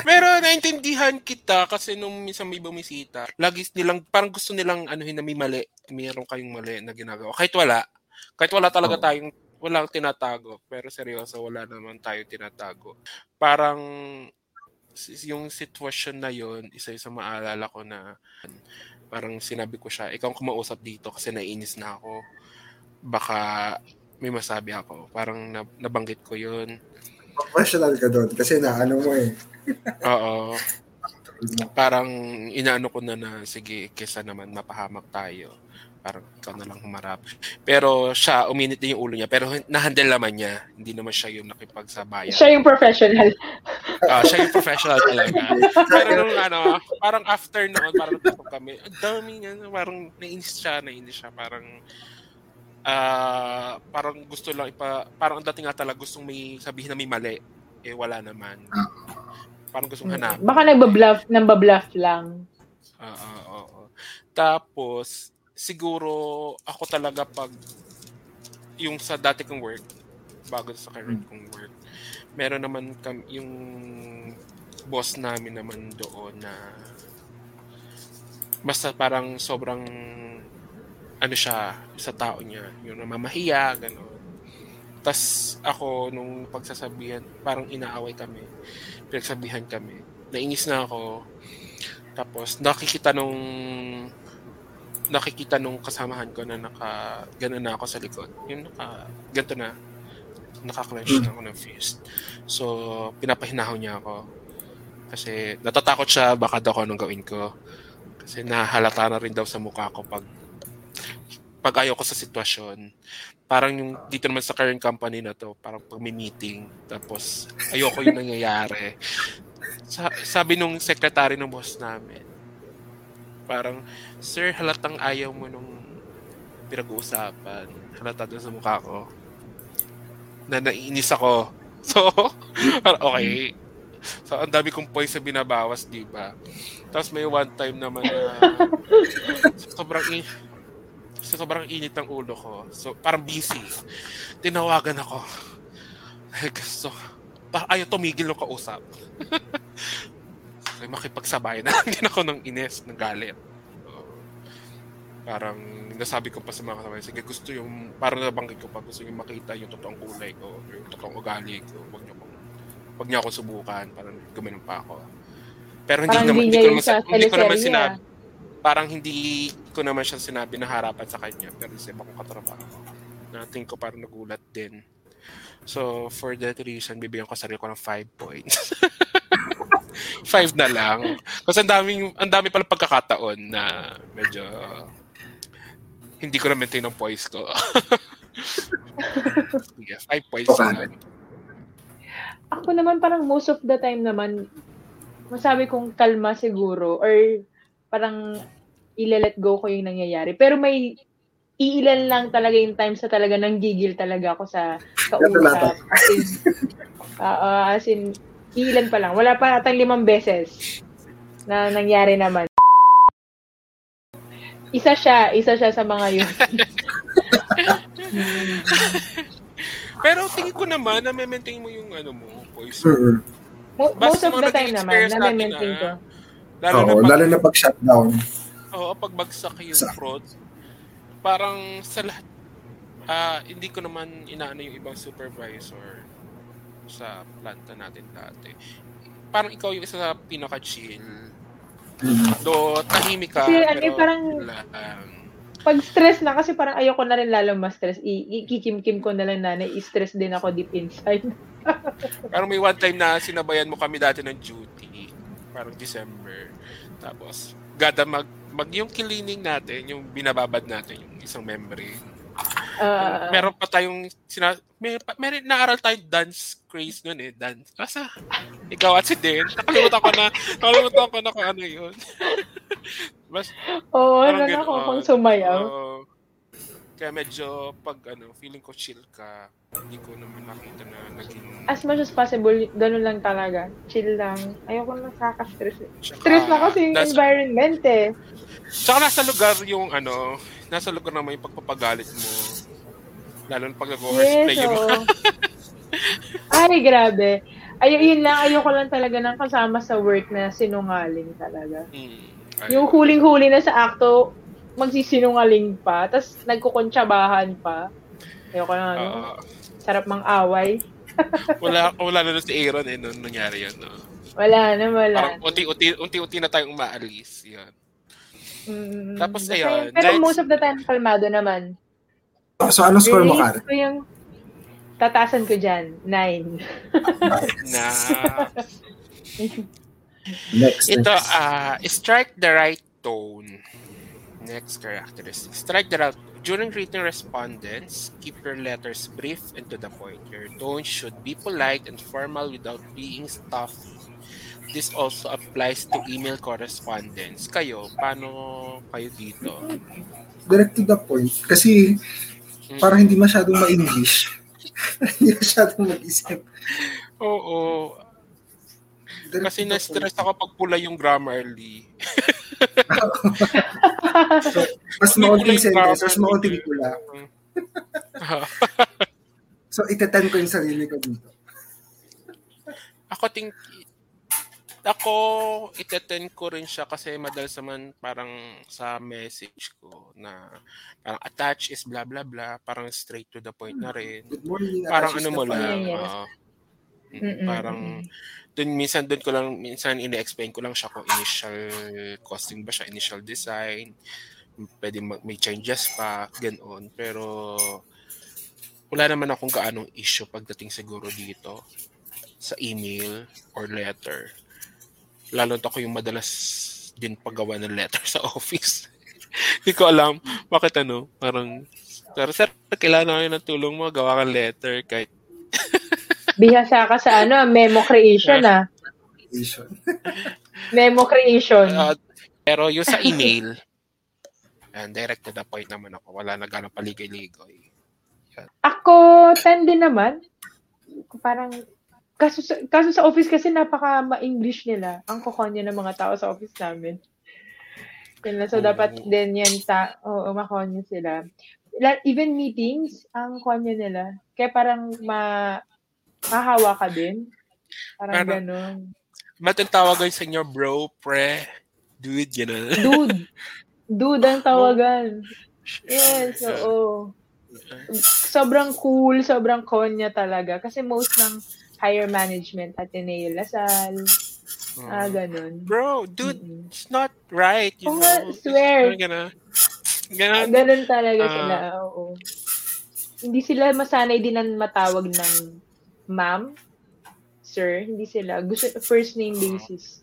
Pero naintindihan kita kasi nung minsan may bumisita, lagi nilang, parang gusto nilang anuhin na may mali, mayroon kayong mali na ginagawa. Kahit wala, kahit wala talaga Oo. tayong, walang tinatago. Pero seryoso, wala naman tayo tinatago. Parang, yung sitwasyon na yon isa isa maalala ko na parang sinabi ko siya, ikaw ang kumausap dito kasi naiinis na ako. Baka may masabi ako. Parang nab- nabanggit ko yun. professional ka doon kasi na ano mo eh. Oo. parang inaano ko na na sige kesa naman mapahamak tayo parang ikaw na lang humarap. Pero siya uminit din yung ulo niya pero nahandle naman niya. Hindi naman siya yung nakipagsabayan. Siya yung professional. Ah, siya yung professional talaga. Pero nung ano parang after noon parang natapos kami ang dami niya parang nainis siya nainis siya. Parang ah parang gusto lang ipa parang ang dating nga talaga gustong may sabihin na may mali. Eh wala naman parang gustong hanapin Baka nagbabluff, nambabluff lang. Oo, oo, oo. Tapos, siguro ako talaga pag yung sa dati kong work, bago sa current kong work, meron naman kam, yung boss namin naman doon na basta parang sobrang ano siya sa tao niya, yung namamahiya, gano'n. Tapos ako, nung pagsasabihan, parang inaaway kami. Pinagsabihan kami. Nainis na ako. Tapos nakikita nung nakikita nung kasamahan ko na naka gano'n na ako sa likod. Yung naka ganito na naka-clench na ako ng fist. So, pinapahinahon niya ako. Kasi natatakot siya baka daw ako anong gawin ko. Kasi nahalata na rin daw sa mukha ko pag pag ayaw ko sa sitwasyon. Parang yung dito naman sa current company na to, parang pag may meeting, tapos ayoko yung nangyayari. Sa, sabi nung secretary ng boss namin, parang, Sir, halatang ayaw mo nung pinag-uusapan. Halata doon sa mukha ko. Na naiinis ako. *laughs* So, okay. So, ang dami kong points na binabawas, di ba? Tapos may one time naman na *laughs* sobrang in- so, sobrang init ng ulo ko. So, parang busy. Tinawagan ako. Ay, gusto. Pa, ayaw tumigil ng kausap. so, makipagsabay na *laughs* din ako ng ines, ng galit. So, parang nasabi ko pa sa mga kasabay, sige gusto yung, parang nabanggit ko pa, gusto yung makita yung totoong kulay ko, yung totoong ugali ko, wag niyo akong, wag niyo ako subukan, parang gumanon pa ako. Pero hindi, Parang naman, hindi hindi, ko naman, sa sa, hindi ko naman sinabi, parang hindi ko naman siya sinabi na harapan sa kanya, pero sa iba kong katrabaho. Na tingin ko parang nagulat din. So, for that reason, bibigyan ko sarili ko ng 5 points. *laughs* 5 na lang. Kasi ang daming, ang dami pala pagkakataon na medyo hindi ko na maintain ang poise ko. *laughs* Sige, 5 points Okay. na lang. Ako naman parang most of the time naman, masabi kong kalma siguro or parang ile-let go ko yung nangyayari. Pero may iilan lang talaga yung times na talaga nang gigil talaga ako sa kausap. As in, Oo, *laughs* as in, iilan pa lang. Wala pa natang limang beses na nangyari naman. Isa siya, isa siya sa mga yun. *laughs* Pero tingin ko naman na maintain mo yung ano mo, voice. Mm-mm. Mo- most Basta of the time naman, natin, na-maintain ko. Lalo Oo, na pag, lalo na pag shutdown. oo, pag bagsak yung Sa- fraud, parang sa lahat, ah, hindi ko naman inaano yung ibang supervisor sa planta natin dati. Parang ikaw yung isa sa pinaka-chill. Mm. Do, tahimik ka, Kasi ano, pero parang- lang. Pag stress na, kasi parang ayoko na rin lalo ma-stress. I- ikikim-kim ko na lang na, na-stress din ako deep inside. *laughs* Parang may one time na sinabayan mo kami dati ng duty. Parang December. Tapos, gada mag, mag yung cleaning natin, yung binababad natin, yung isang membrane. Ah, meron pa tayong, sina, may, meron, naaral tayong dance craze nun eh, dance. Asa? Ikaw at si Den. Nakalimutan ko na, nakalimutan ko na kung ano yun. *laughs* Bas, Oo, parang ano ako ganun. kung sumayaw. Oo. kaya medyo, pag ano, feeling ko chill ka, hindi ko naman nakita na naging... As much as possible, ganun lang talaga. Chill lang. Ayoko na nakaka-stress. Tsaka, Stress na kasi yung nasa- environment eh. Tsaka nasa lugar yung ano, nasa lugar naman yung pagpapagalit mo. Lalo na pag nag-horseplay Yes, mga... oo. Ay, grabe. Ay, yun lang, ayoko lang talaga ng kasama sa work na sinungaling talaga. Hmm. Yung huling-huli na sa akto, magsisinungaling pa, tapos nagkukuntsabahan pa. Ayoko na, Oo. Sarap mang away. *laughs* wala, wala na si Aaron eh, nung nangyari yun. No? Wala na, wala. Parang unti-unti, unti-unti na tayong umaalis. Yan. Mm, Tapos, ayun, yun. Pero next- most of the time, kalmado naman. So, ano score mo, Karen? ko yung tatasan ko dyan, nine. Na, *laughs* Next. ito, next. ah, strike the right tone. Next characteristic. Strike the right During written respondence, keep your letters brief and to the point. Your tone should be polite and formal without being stuffy. This also applies to email correspondence. Kayo, paano kayo dito? Direct to the point. Kasi, parang hindi masyadong ma-English. *laughs* hindi masyadong mag-isip. Oo. Kasi na-stress ako pag pula yung Grammarly. *laughs* So, mas maunting sentence, mas maunting pula. *laughs* So, itaten ko yung sarili ko dito. ako think ako iteten ko rin siya kasi madalas naman parang sa message ko na parang attach is blah blah blah parang straight to the point na rin Good morning. parang ano mo lang Mm-mm. parang dun minsan dun ko lang minsan ini-explain ko lang siya kung initial costing ba siya initial design pwede mag, may changes pa ganoon pero wala naman akong gaanong issue pagdating siguro dito sa email or letter. Lalo na ako yung madalas din paggawa ng letter sa *laughs* office. Hindi ko alam bakit ano parang pero sir kailangan ko ng tulong mo gawa kang letter kahit Bihasa ka sa ano, memo creation ah. *laughs* Memo creation. Uh, pero yung sa email, and direct to the point naman ako. Wala na gano'ng paligay-ligoy. Ako, 10 din naman. Parang, kaso sa, kaso sa office kasi napaka ma-English nila. Ang kukonyo ng mga tao sa office namin. Lang. So, Oo. dapat din yan ta, oo, makonyo sila. La- Even meetings, ang konyo nila. Kaya parang ma, mahawa ka din. Parang Parang- ganun. Matintawagan sa inyo, bro, pre, dude, gano'n. Dude. Dude ang tawagan. Yes, *laughs* oo. Sobrang cool, sobrang konya talaga. Kasi most ng higher management, Ateneo Lasal, ah, ganun. Bro, dude, Mm-mm. it's not right, you Oo know. swear. Gano'n. Gano'n. Ganun talaga Ah. sila, oo. Hindi sila masanay din ng matawag ng ma'am, sir. Hindi sila. Gusto, first name basis.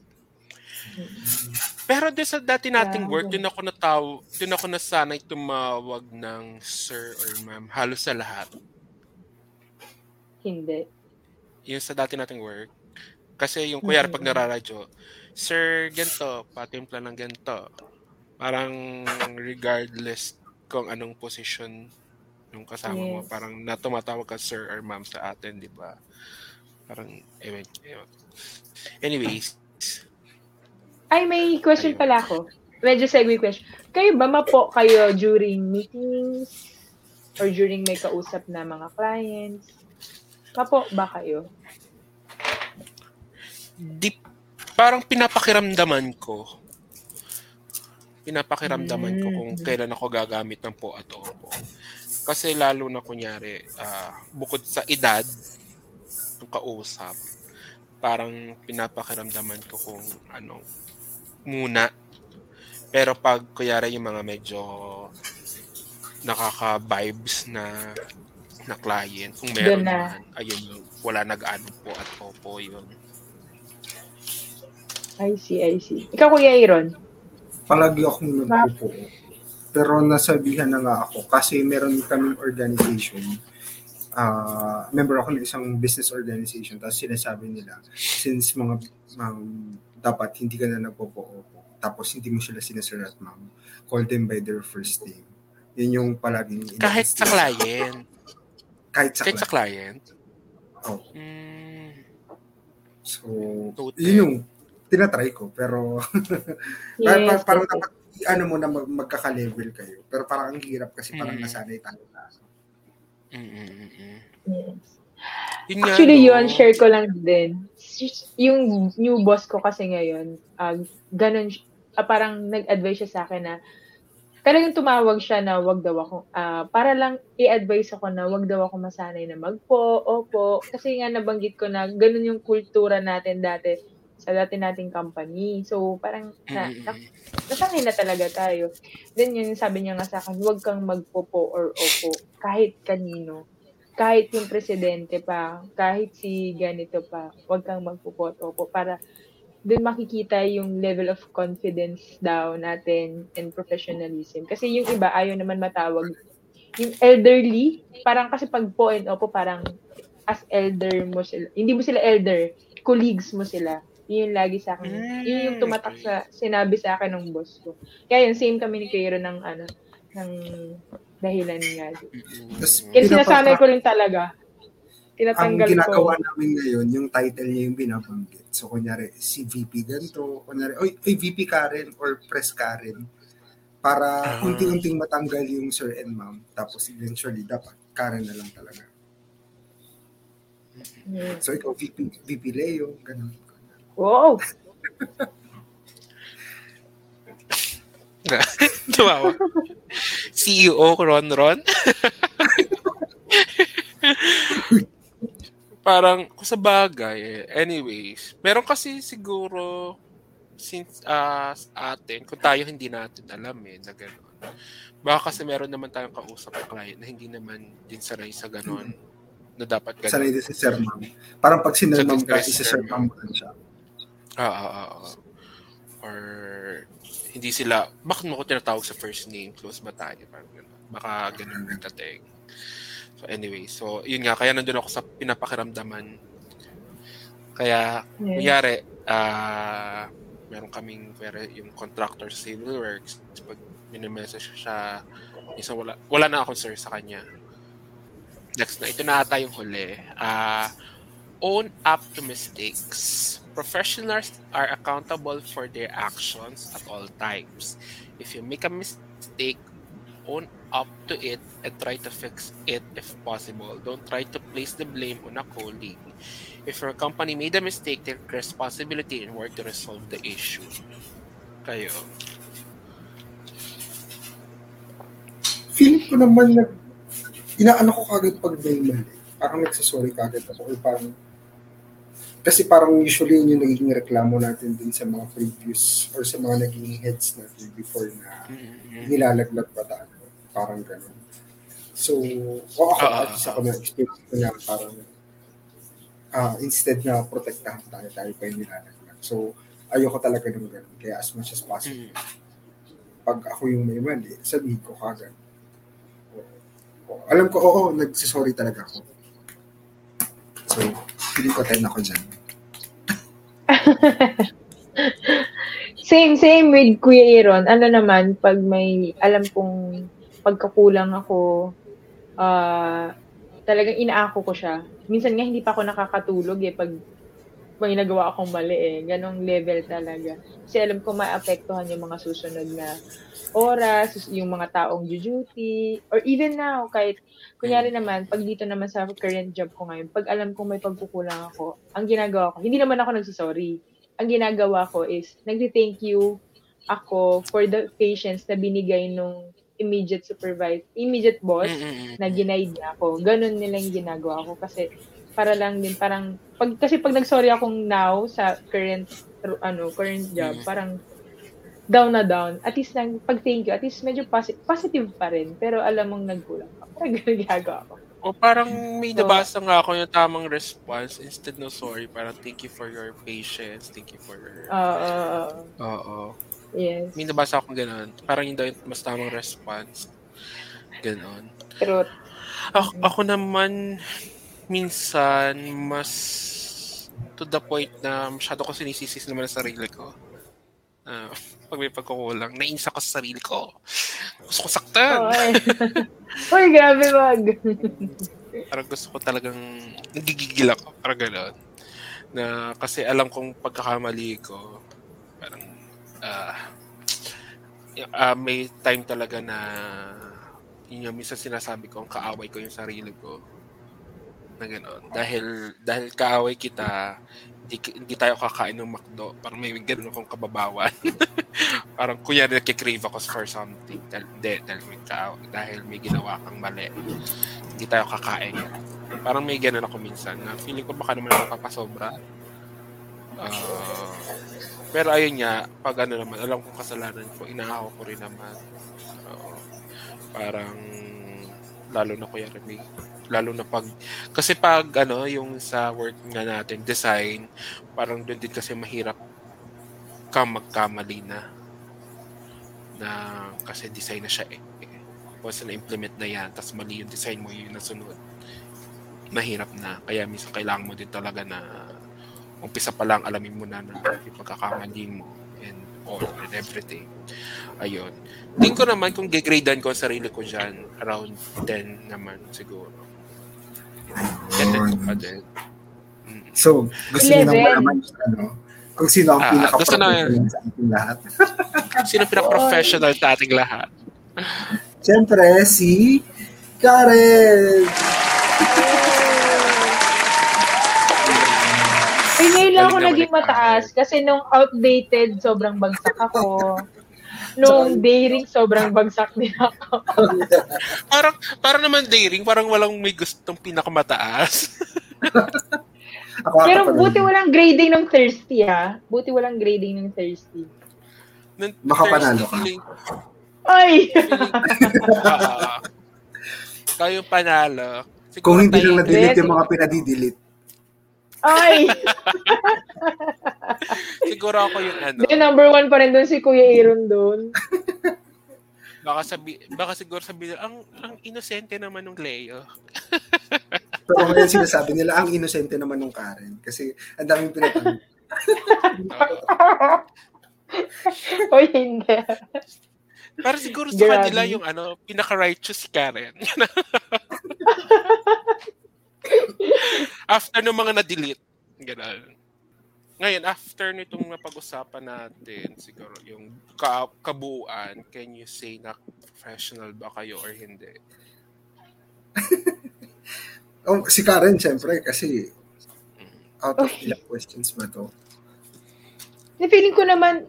Pero doon sa dati nating Yeah, work, doon ako nataw, doon ako nasanay tumawag ng sir or ma'am, halos sa lahat. Hindi. Yung sa dati nating work. Kasi yung kuya pag Mm-mm. nararadyo, Sir, ganito, patimpla ng ganito. Parang regardless kung anong position yung kasama mo, Yes. parang natumatawag ka sir or ma'am sa atin, di ba? Parang, ewan, ewan. Anyways, Ay, may question Ayun. pala ako. Medyo segue question. Kayo ba mapo kayo during meetings or during may kausap na mga clients? Mapo ba kayo? Di, parang pinapakiramdaman ko. Pinapakiramdaman ko kung Mm. kailan ako gagamit ng po at opo. Kasi lalo na kunyari, ah, bukod sa edad ng kausap, parang pinapakiramdaman ko kung ano, muna. Pero pag kunyari yung mga medyo nakaka-vibes na na client, kung meron na. naman, ayun wala nag-ano po at opo yun. I see, I see. Ikaw, Kuya Aaron? Palagi akong nagpupo. Pero nasabihan na nga ako kasi meron kaming organization. ah member ako ng isang business organization. Tapos sinasabi nila, since mga, mga dapat hindi ka na nagpupo tapos hindi mo sila sinasir at ma'am, call them by their first name. Yun yung palaging Kahit sa client. Kahit sa Kahit sa client. client. Oh. Mm, So, Noted. yun yung tinatry ko. Pero Parang, *laughs* Yes, parang, parang dapat ano mo na mag, magkaka-level kayo. Pero parang ang hirap kasi parang Mm. nasanay tayo na. mm, mm, mm, mm. yes. Yun nga, Actually, no? yun, share ko lang din. Yung new boss ko kasi ngayon, uh, ganun, ah, parang nag-advise siya sa akin na talagang tumawag siya na wag daw ako, ah, para lang i-advise ako na wag daw ako masanay na magpo, opo. Kasi nga nabanggit ko na ganun yung kultura natin dati sa dati nating company. So, parang na, na, nasanay na talaga tayo. Then yun, sabi niya nga sa akin, huwag kang magpopo or opo kahit kanino. Kahit yung presidente pa, kahit si ganito pa, huwag kang magpopo at opo para doon makikita yung level of confidence daw natin and professionalism. Kasi yung iba, ayaw naman matawag. Yung elderly, parang kasi pag po and opo, parang as elder mo sila. Hindi mo sila elder, colleagues mo sila. Yun yung lagi sa akin. Yun yung tumatak sa sinabi sa akin ng boss ko. Kaya yun, same kami ni Kairo ng ano, ng dahilan nga. Mm, Pinapa- sinasanay ko rin talaga. Ang Tinatanggal ko. ginagawa namin ngayon, yung title niya yung binabanggit. So, kunyari, si VP ganito, kunyari, oy, oy VP Karen or Press Karen. Para Ah. unti-unting matanggal yung sir and ma'am. Tapos eventually, dapat Karen na lang talaga. Mm. So, ikaw, VP, VP Leo, ganun. Wow! *laughs* Tumawa. CEO Ron Ron. *laughs* Parang, sa bagay, eh, anyways, meron kasi siguro, since uh, atin, kung tayo hindi natin alam eh, na gano'n. Baka kasi meron naman tayong kausap na client na hindi naman din sanay sa gano'n, na dapat Sanay gano'n. din si Sir Ma'am. Parang pag ma'am ka, si si Sir Ma'am siya. Ah, ah, ah, ah. Or, hindi sila, bakit mo ko tinatawag sa first name? Close ba tayo? Parang gano'n. Baka ganun yung dating. So anyway, so yun nga, kaya nandun ako sa pinapakiramdaman. Kaya, Yes. kunyari, ah, meron kaming, kunyari, yung contractor sa civil works, pag minimessage siya, isa wala, wala na akong sir sa kanya. Next na, ito na ata yung huli. Ah, own up to mistakes. Professionals are accountable for their actions at all times. If you make a mistake, own up to it and try to fix it if possible. Don't try to place the blame on a colleague. If your company made a mistake, take responsibility and work to resolve the issue. Kayo. Feeling ko naman na inaano ko kagad pag may mali. Parang nagsasorry kagad ako. Parang, kasi parang usually yun yung nagiging reklamo natin din sa mga previous or sa mga naging heads natin before na nilalaglag pa tayo. Parang ganun. So, o ako, Ah, at least ako na experience ko na parang ah instead na protektahan tayo, tayo pa yung nilalaglag. So, ayoko talaga ng ganun. Kaya as much as possible, Mm. pag ako yung may mali, sabihin ko kagad. Alam ko, oo, nagsisorry talaga ako. So, hindi ko time ako dyan. *laughs* Same, same with Kuya Aaron. Ano naman, pag may alam kong pagkakulang ako, ah talagang inaako ko siya. Minsan nga hindi pa ako nakakatulog eh pag may nagawa akong mali eh. Ganong level talaga. Kasi alam ko maapektuhan yung mga susunod na oras, yung mga taong duty, or even now, kahit, kunyari naman, pag dito naman sa current job ko ngayon, pag alam kong may pagkukulang ako, ang ginagawa ko, hindi naman ako nagsisorry. Ang ginagawa ko is, nagti-thank you ako for the patience na binigay nung immediate supervisor, immediate boss Mm-mm. na ginaid niya ako. Ganun nila yung ginagawa ko kasi para lang din parang pag kasi pag nagsorry akong now sa current ano current job Mm. parang down na down at least nang pag thank you at least medyo posi- positive pa rin pero alam mong nagkulang ka parang ganun ginagawa ko O parang may So- nabasa nga ako yung tamang response instead no sorry, parang thank you for your patience, thank you for your... Oo, oo, Oo. yes May nabasa akong ganun. Parang yun daw yung mas tamang response. Ganon. truth Ako, ako naman, minsan, mas to the point na masyado ko sinisisis naman sa sarili ko. Ah, pag may pagkukulang, nainis ako sa sarili ko. Gusto ko saktan. *laughs* Uy, grabe wag. Parang gusto ko talagang nagigigil ako. Parang gano'n. Na, kasi alam kong pagkakamali ko, parang, y- ah, may time talaga na, yun yung minsan sinasabi ko, ang kaaway ko yung sarili ko. Na gano'n. Dahil, dahil kaaway kita, hindi, tayo kakain ng McDo. Parang may gano'n akong kababawan. *laughs* parang kunyari nakikrave ako for something. Dahil, hindi, dahil may, kaaway, dahil may ginawa kang mali hindi tayo kakain. Parang may ganun ako minsan na feeling ko baka naman napapasobra. Ah, pero ayun nga, pag ano naman, alam kong kasalanan ko, inaahaw ko rin naman. Oo. parang lalo na kuya may lalo na pag kasi pag ano yung sa work nga natin design parang doon din kasi mahirap ka magkamali na na kasi design na siya eh once na implement na yan, tapos mali yung design mo, yun nasunod, mahirap na. Kaya minsan kailangan mo din talaga na umpisa pa lang alamin mo na na yung pagkakamali mo and all and everything. Ayun. Tingin ko naman kung gigradean ko sarili ko dyan, around 10 naman siguro. 10 ko pa din. So, gusto niyo nang malaman ano, kung sino ang Ah, pinaka gusto na- sa ating lahat. *laughs* Sino pinaka-professional sa ating lahat? Siyempre, si Karen! Ay, ngayon lang ako naging mataas kasi nung outdated, sobrang bagsak ako. Nung daring, sobrang bagsak din ako. *laughs* Parang, parang naman daring, parang walang may gustong pinakamataas. *laughs* Pero buti walang grading ng thirsty, ha? Buti walang grading ng thirsty. Nung Makapanalo Thursday ka. feeling- Ay! *laughs* Ah, kayo panalo. Siguro Kung hindi lang na-delete yung mga pinadidelete. Ay! *laughs* siguro ako yung ano. The number one pa rin doon si Kuya Aaron doon. *laughs* Baka sabi, baka siguro sabi nila, ang ang inosente naman ng Leo. *laughs* Pero ngayon sinasabi nila, ang inosente naman ng Karen. Kasi ang daming pinatanong. o hindi. Pero siguro sa Grabe. kanila yung ano, pinaka-righteous si Karen. after ng mga na-delete. Ganun. Ngayon, after nitong napag-usapan natin, siguro yung ka- kabuuan, can you say na professional ba kayo or hindi? *laughs* Oh, si Karen, siyempre, kasi out of ilang questions ba to? Na feeling ko naman,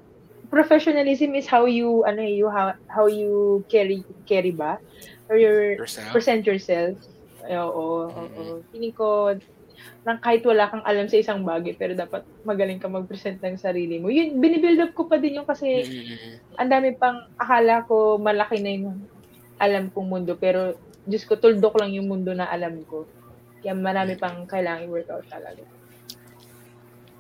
professionalism is how you, ano eh, you, how, how you carry, carry ba? Or your, Yourself? present yourself. Ay, Oo, oo, oo. Feeling ko, nang kahit wala kang alam sa isang bagay, pero dapat magaling ka mag-present ng sarili mo. Yun, binibuild up ko pa din yung kasi, Mm-mm. ang dami pang, akala ko malaki na yung alam kong mundo, pero Diyos ko, tuldok lang yung mundo na alam ko. Kaya marami pang kailangan i-workout talaga.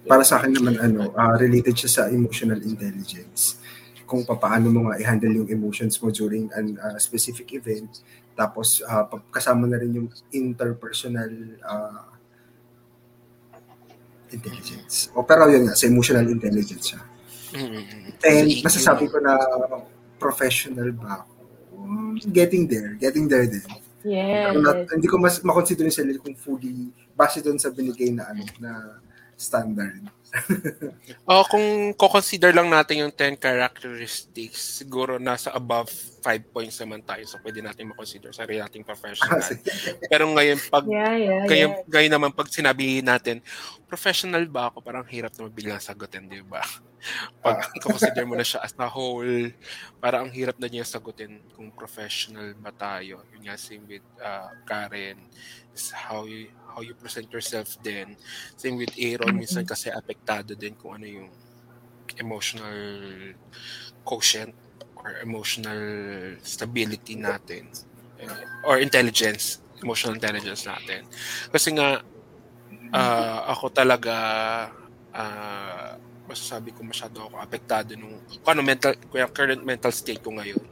Para sa akin naman, ano, ah, related siya sa emotional intelligence. Kung paano mo nga i-handle yung emotions mo during an ah, specific event. Tapos, pa- kasama na rin yung interpersonal ah, intelligence. O, pero yun nga, sa emotional intelligence siya. Mm-mm. And masasabi ko na professional ba ako? Mm, Getting there. Getting there din. Yes. Ako na- hindi ko mas makonsider yung sarili kong fully base doon sa binigay na ano na standard. Oh, kung ko-consider lang natin yung 10 characteristics, siguro nasa above 5 points naman tayo. So, pwede natin makonsider sarili nating professional. Kasi, Pero ngayon, pag Yeah, yeah, Kaya, yeah. gaya naman pag sinabi natin, professional ba ako? Parang hirap na biglang sagutin, di ba? Pag consider mo na siya as a whole, parang ang hirap na niya sagutin kung professional ba tayo. Yun nga, same with uh, Karen, is how you, how you present yourself din. Same with Aaron, minsan kasi apektado din kung ano yung emotional quotient or emotional stability natin Eh, or intelligence, emotional intelligence natin. Kasi nga, ah, ako talaga, ah, masasabi ko masyado ako apektado nung, kung ano mental, kung current mental state ko ngayon.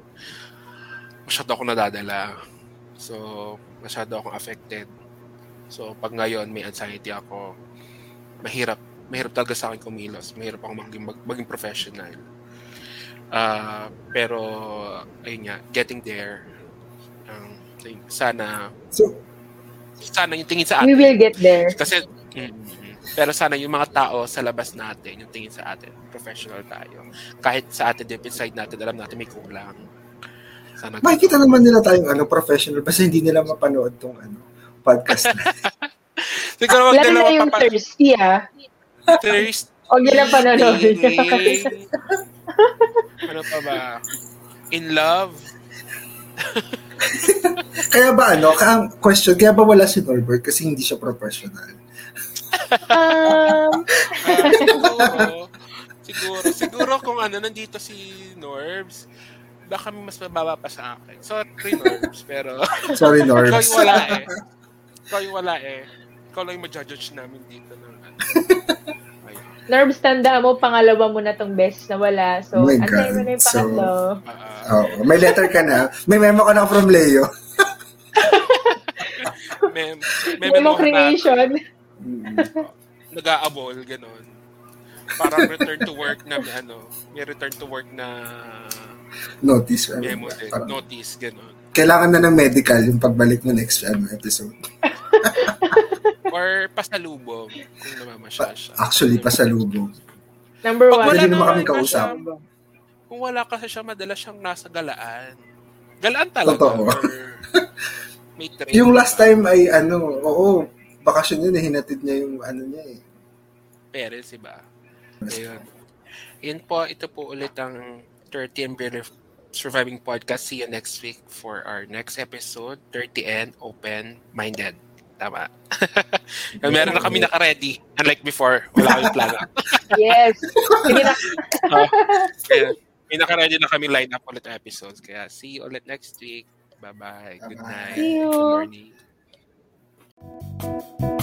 Masyado ako nadadala. So, masyado akong affected. So, pag ngayon may anxiety ako, mahirap, mahirap talaga sa akin kumilos. Mahirap ako maging, mag, maging professional. Ah, pero, ayun nga, getting there, um, sana, so, sana yung tingin sa We atin. will get there. Kasi, mm, pero sana yung mga tao sa labas natin, yung tingin sa atin, professional tayo. Kahit sa atin, deep inside natin, alam natin may kulang. Sana makikita naman nila tayong ano, professional basta hindi nila mapanood tong ano, podcast na. *laughs* Siguro wag Lalo na yung mapapa- thirsty, ah. Thirst. Huwag nila panonood. *laughs* ano pa ba? In love. *laughs* Kaya ba ano, ka question, kaya ba wala si Norbert kasi hindi siya professional? um, Ah, siguro, siguro, siguro kung ano, nandito si Norbs, baka mas mababa pa sa akin. *laughs* Sorry, Norbs, pero Sorry, ikaw Norbs. yung wala eh. Ikaw yung wala eh. Ikaw lang yung ma-judge namin dito. Ng, ano. Nerves, tanda mo, pangalawa mo na tong best na wala. So, Oh my antayin mo na yung So, pangatlo. Ah, Oh, may letter ka na. May memo ka na from Leo. *laughs* may, may Memo memo na creation. *laughs* nag-aabol, ganon. Parang return to work na ano, may return to work na Notice. ano, memo din, parang- notice, ganon. Kailangan na ng medical yung pagbalik mo next ano, episode. *laughs* Or pasalubong kung namamasyal siya. Actually, pasalubong. Number Pag one. wala Pwede naman kami kausap. siya, kung wala kasi siya, madalas siyang nasa galaan. Galaan talaga. Totoo. May *laughs* train. Yung last time ay ano, oo, bakasyon yun, eh, hinatid niya yung ano niya eh. Parents, iba. Ayun. Yun po, ito po ulit ang 30 and Barely Surviving Podcast. See you next week for our next episode, 30 and Open-Minded. Tama. *laughs* Meron na kami naka-ready. Unlike before, wala kami plano. *laughs* Yes. *laughs* Kaya, may naka-ready na kami line up ulit episodes. Kaya see you ulit next week. Bye-bye. Good night. See you. Good morning.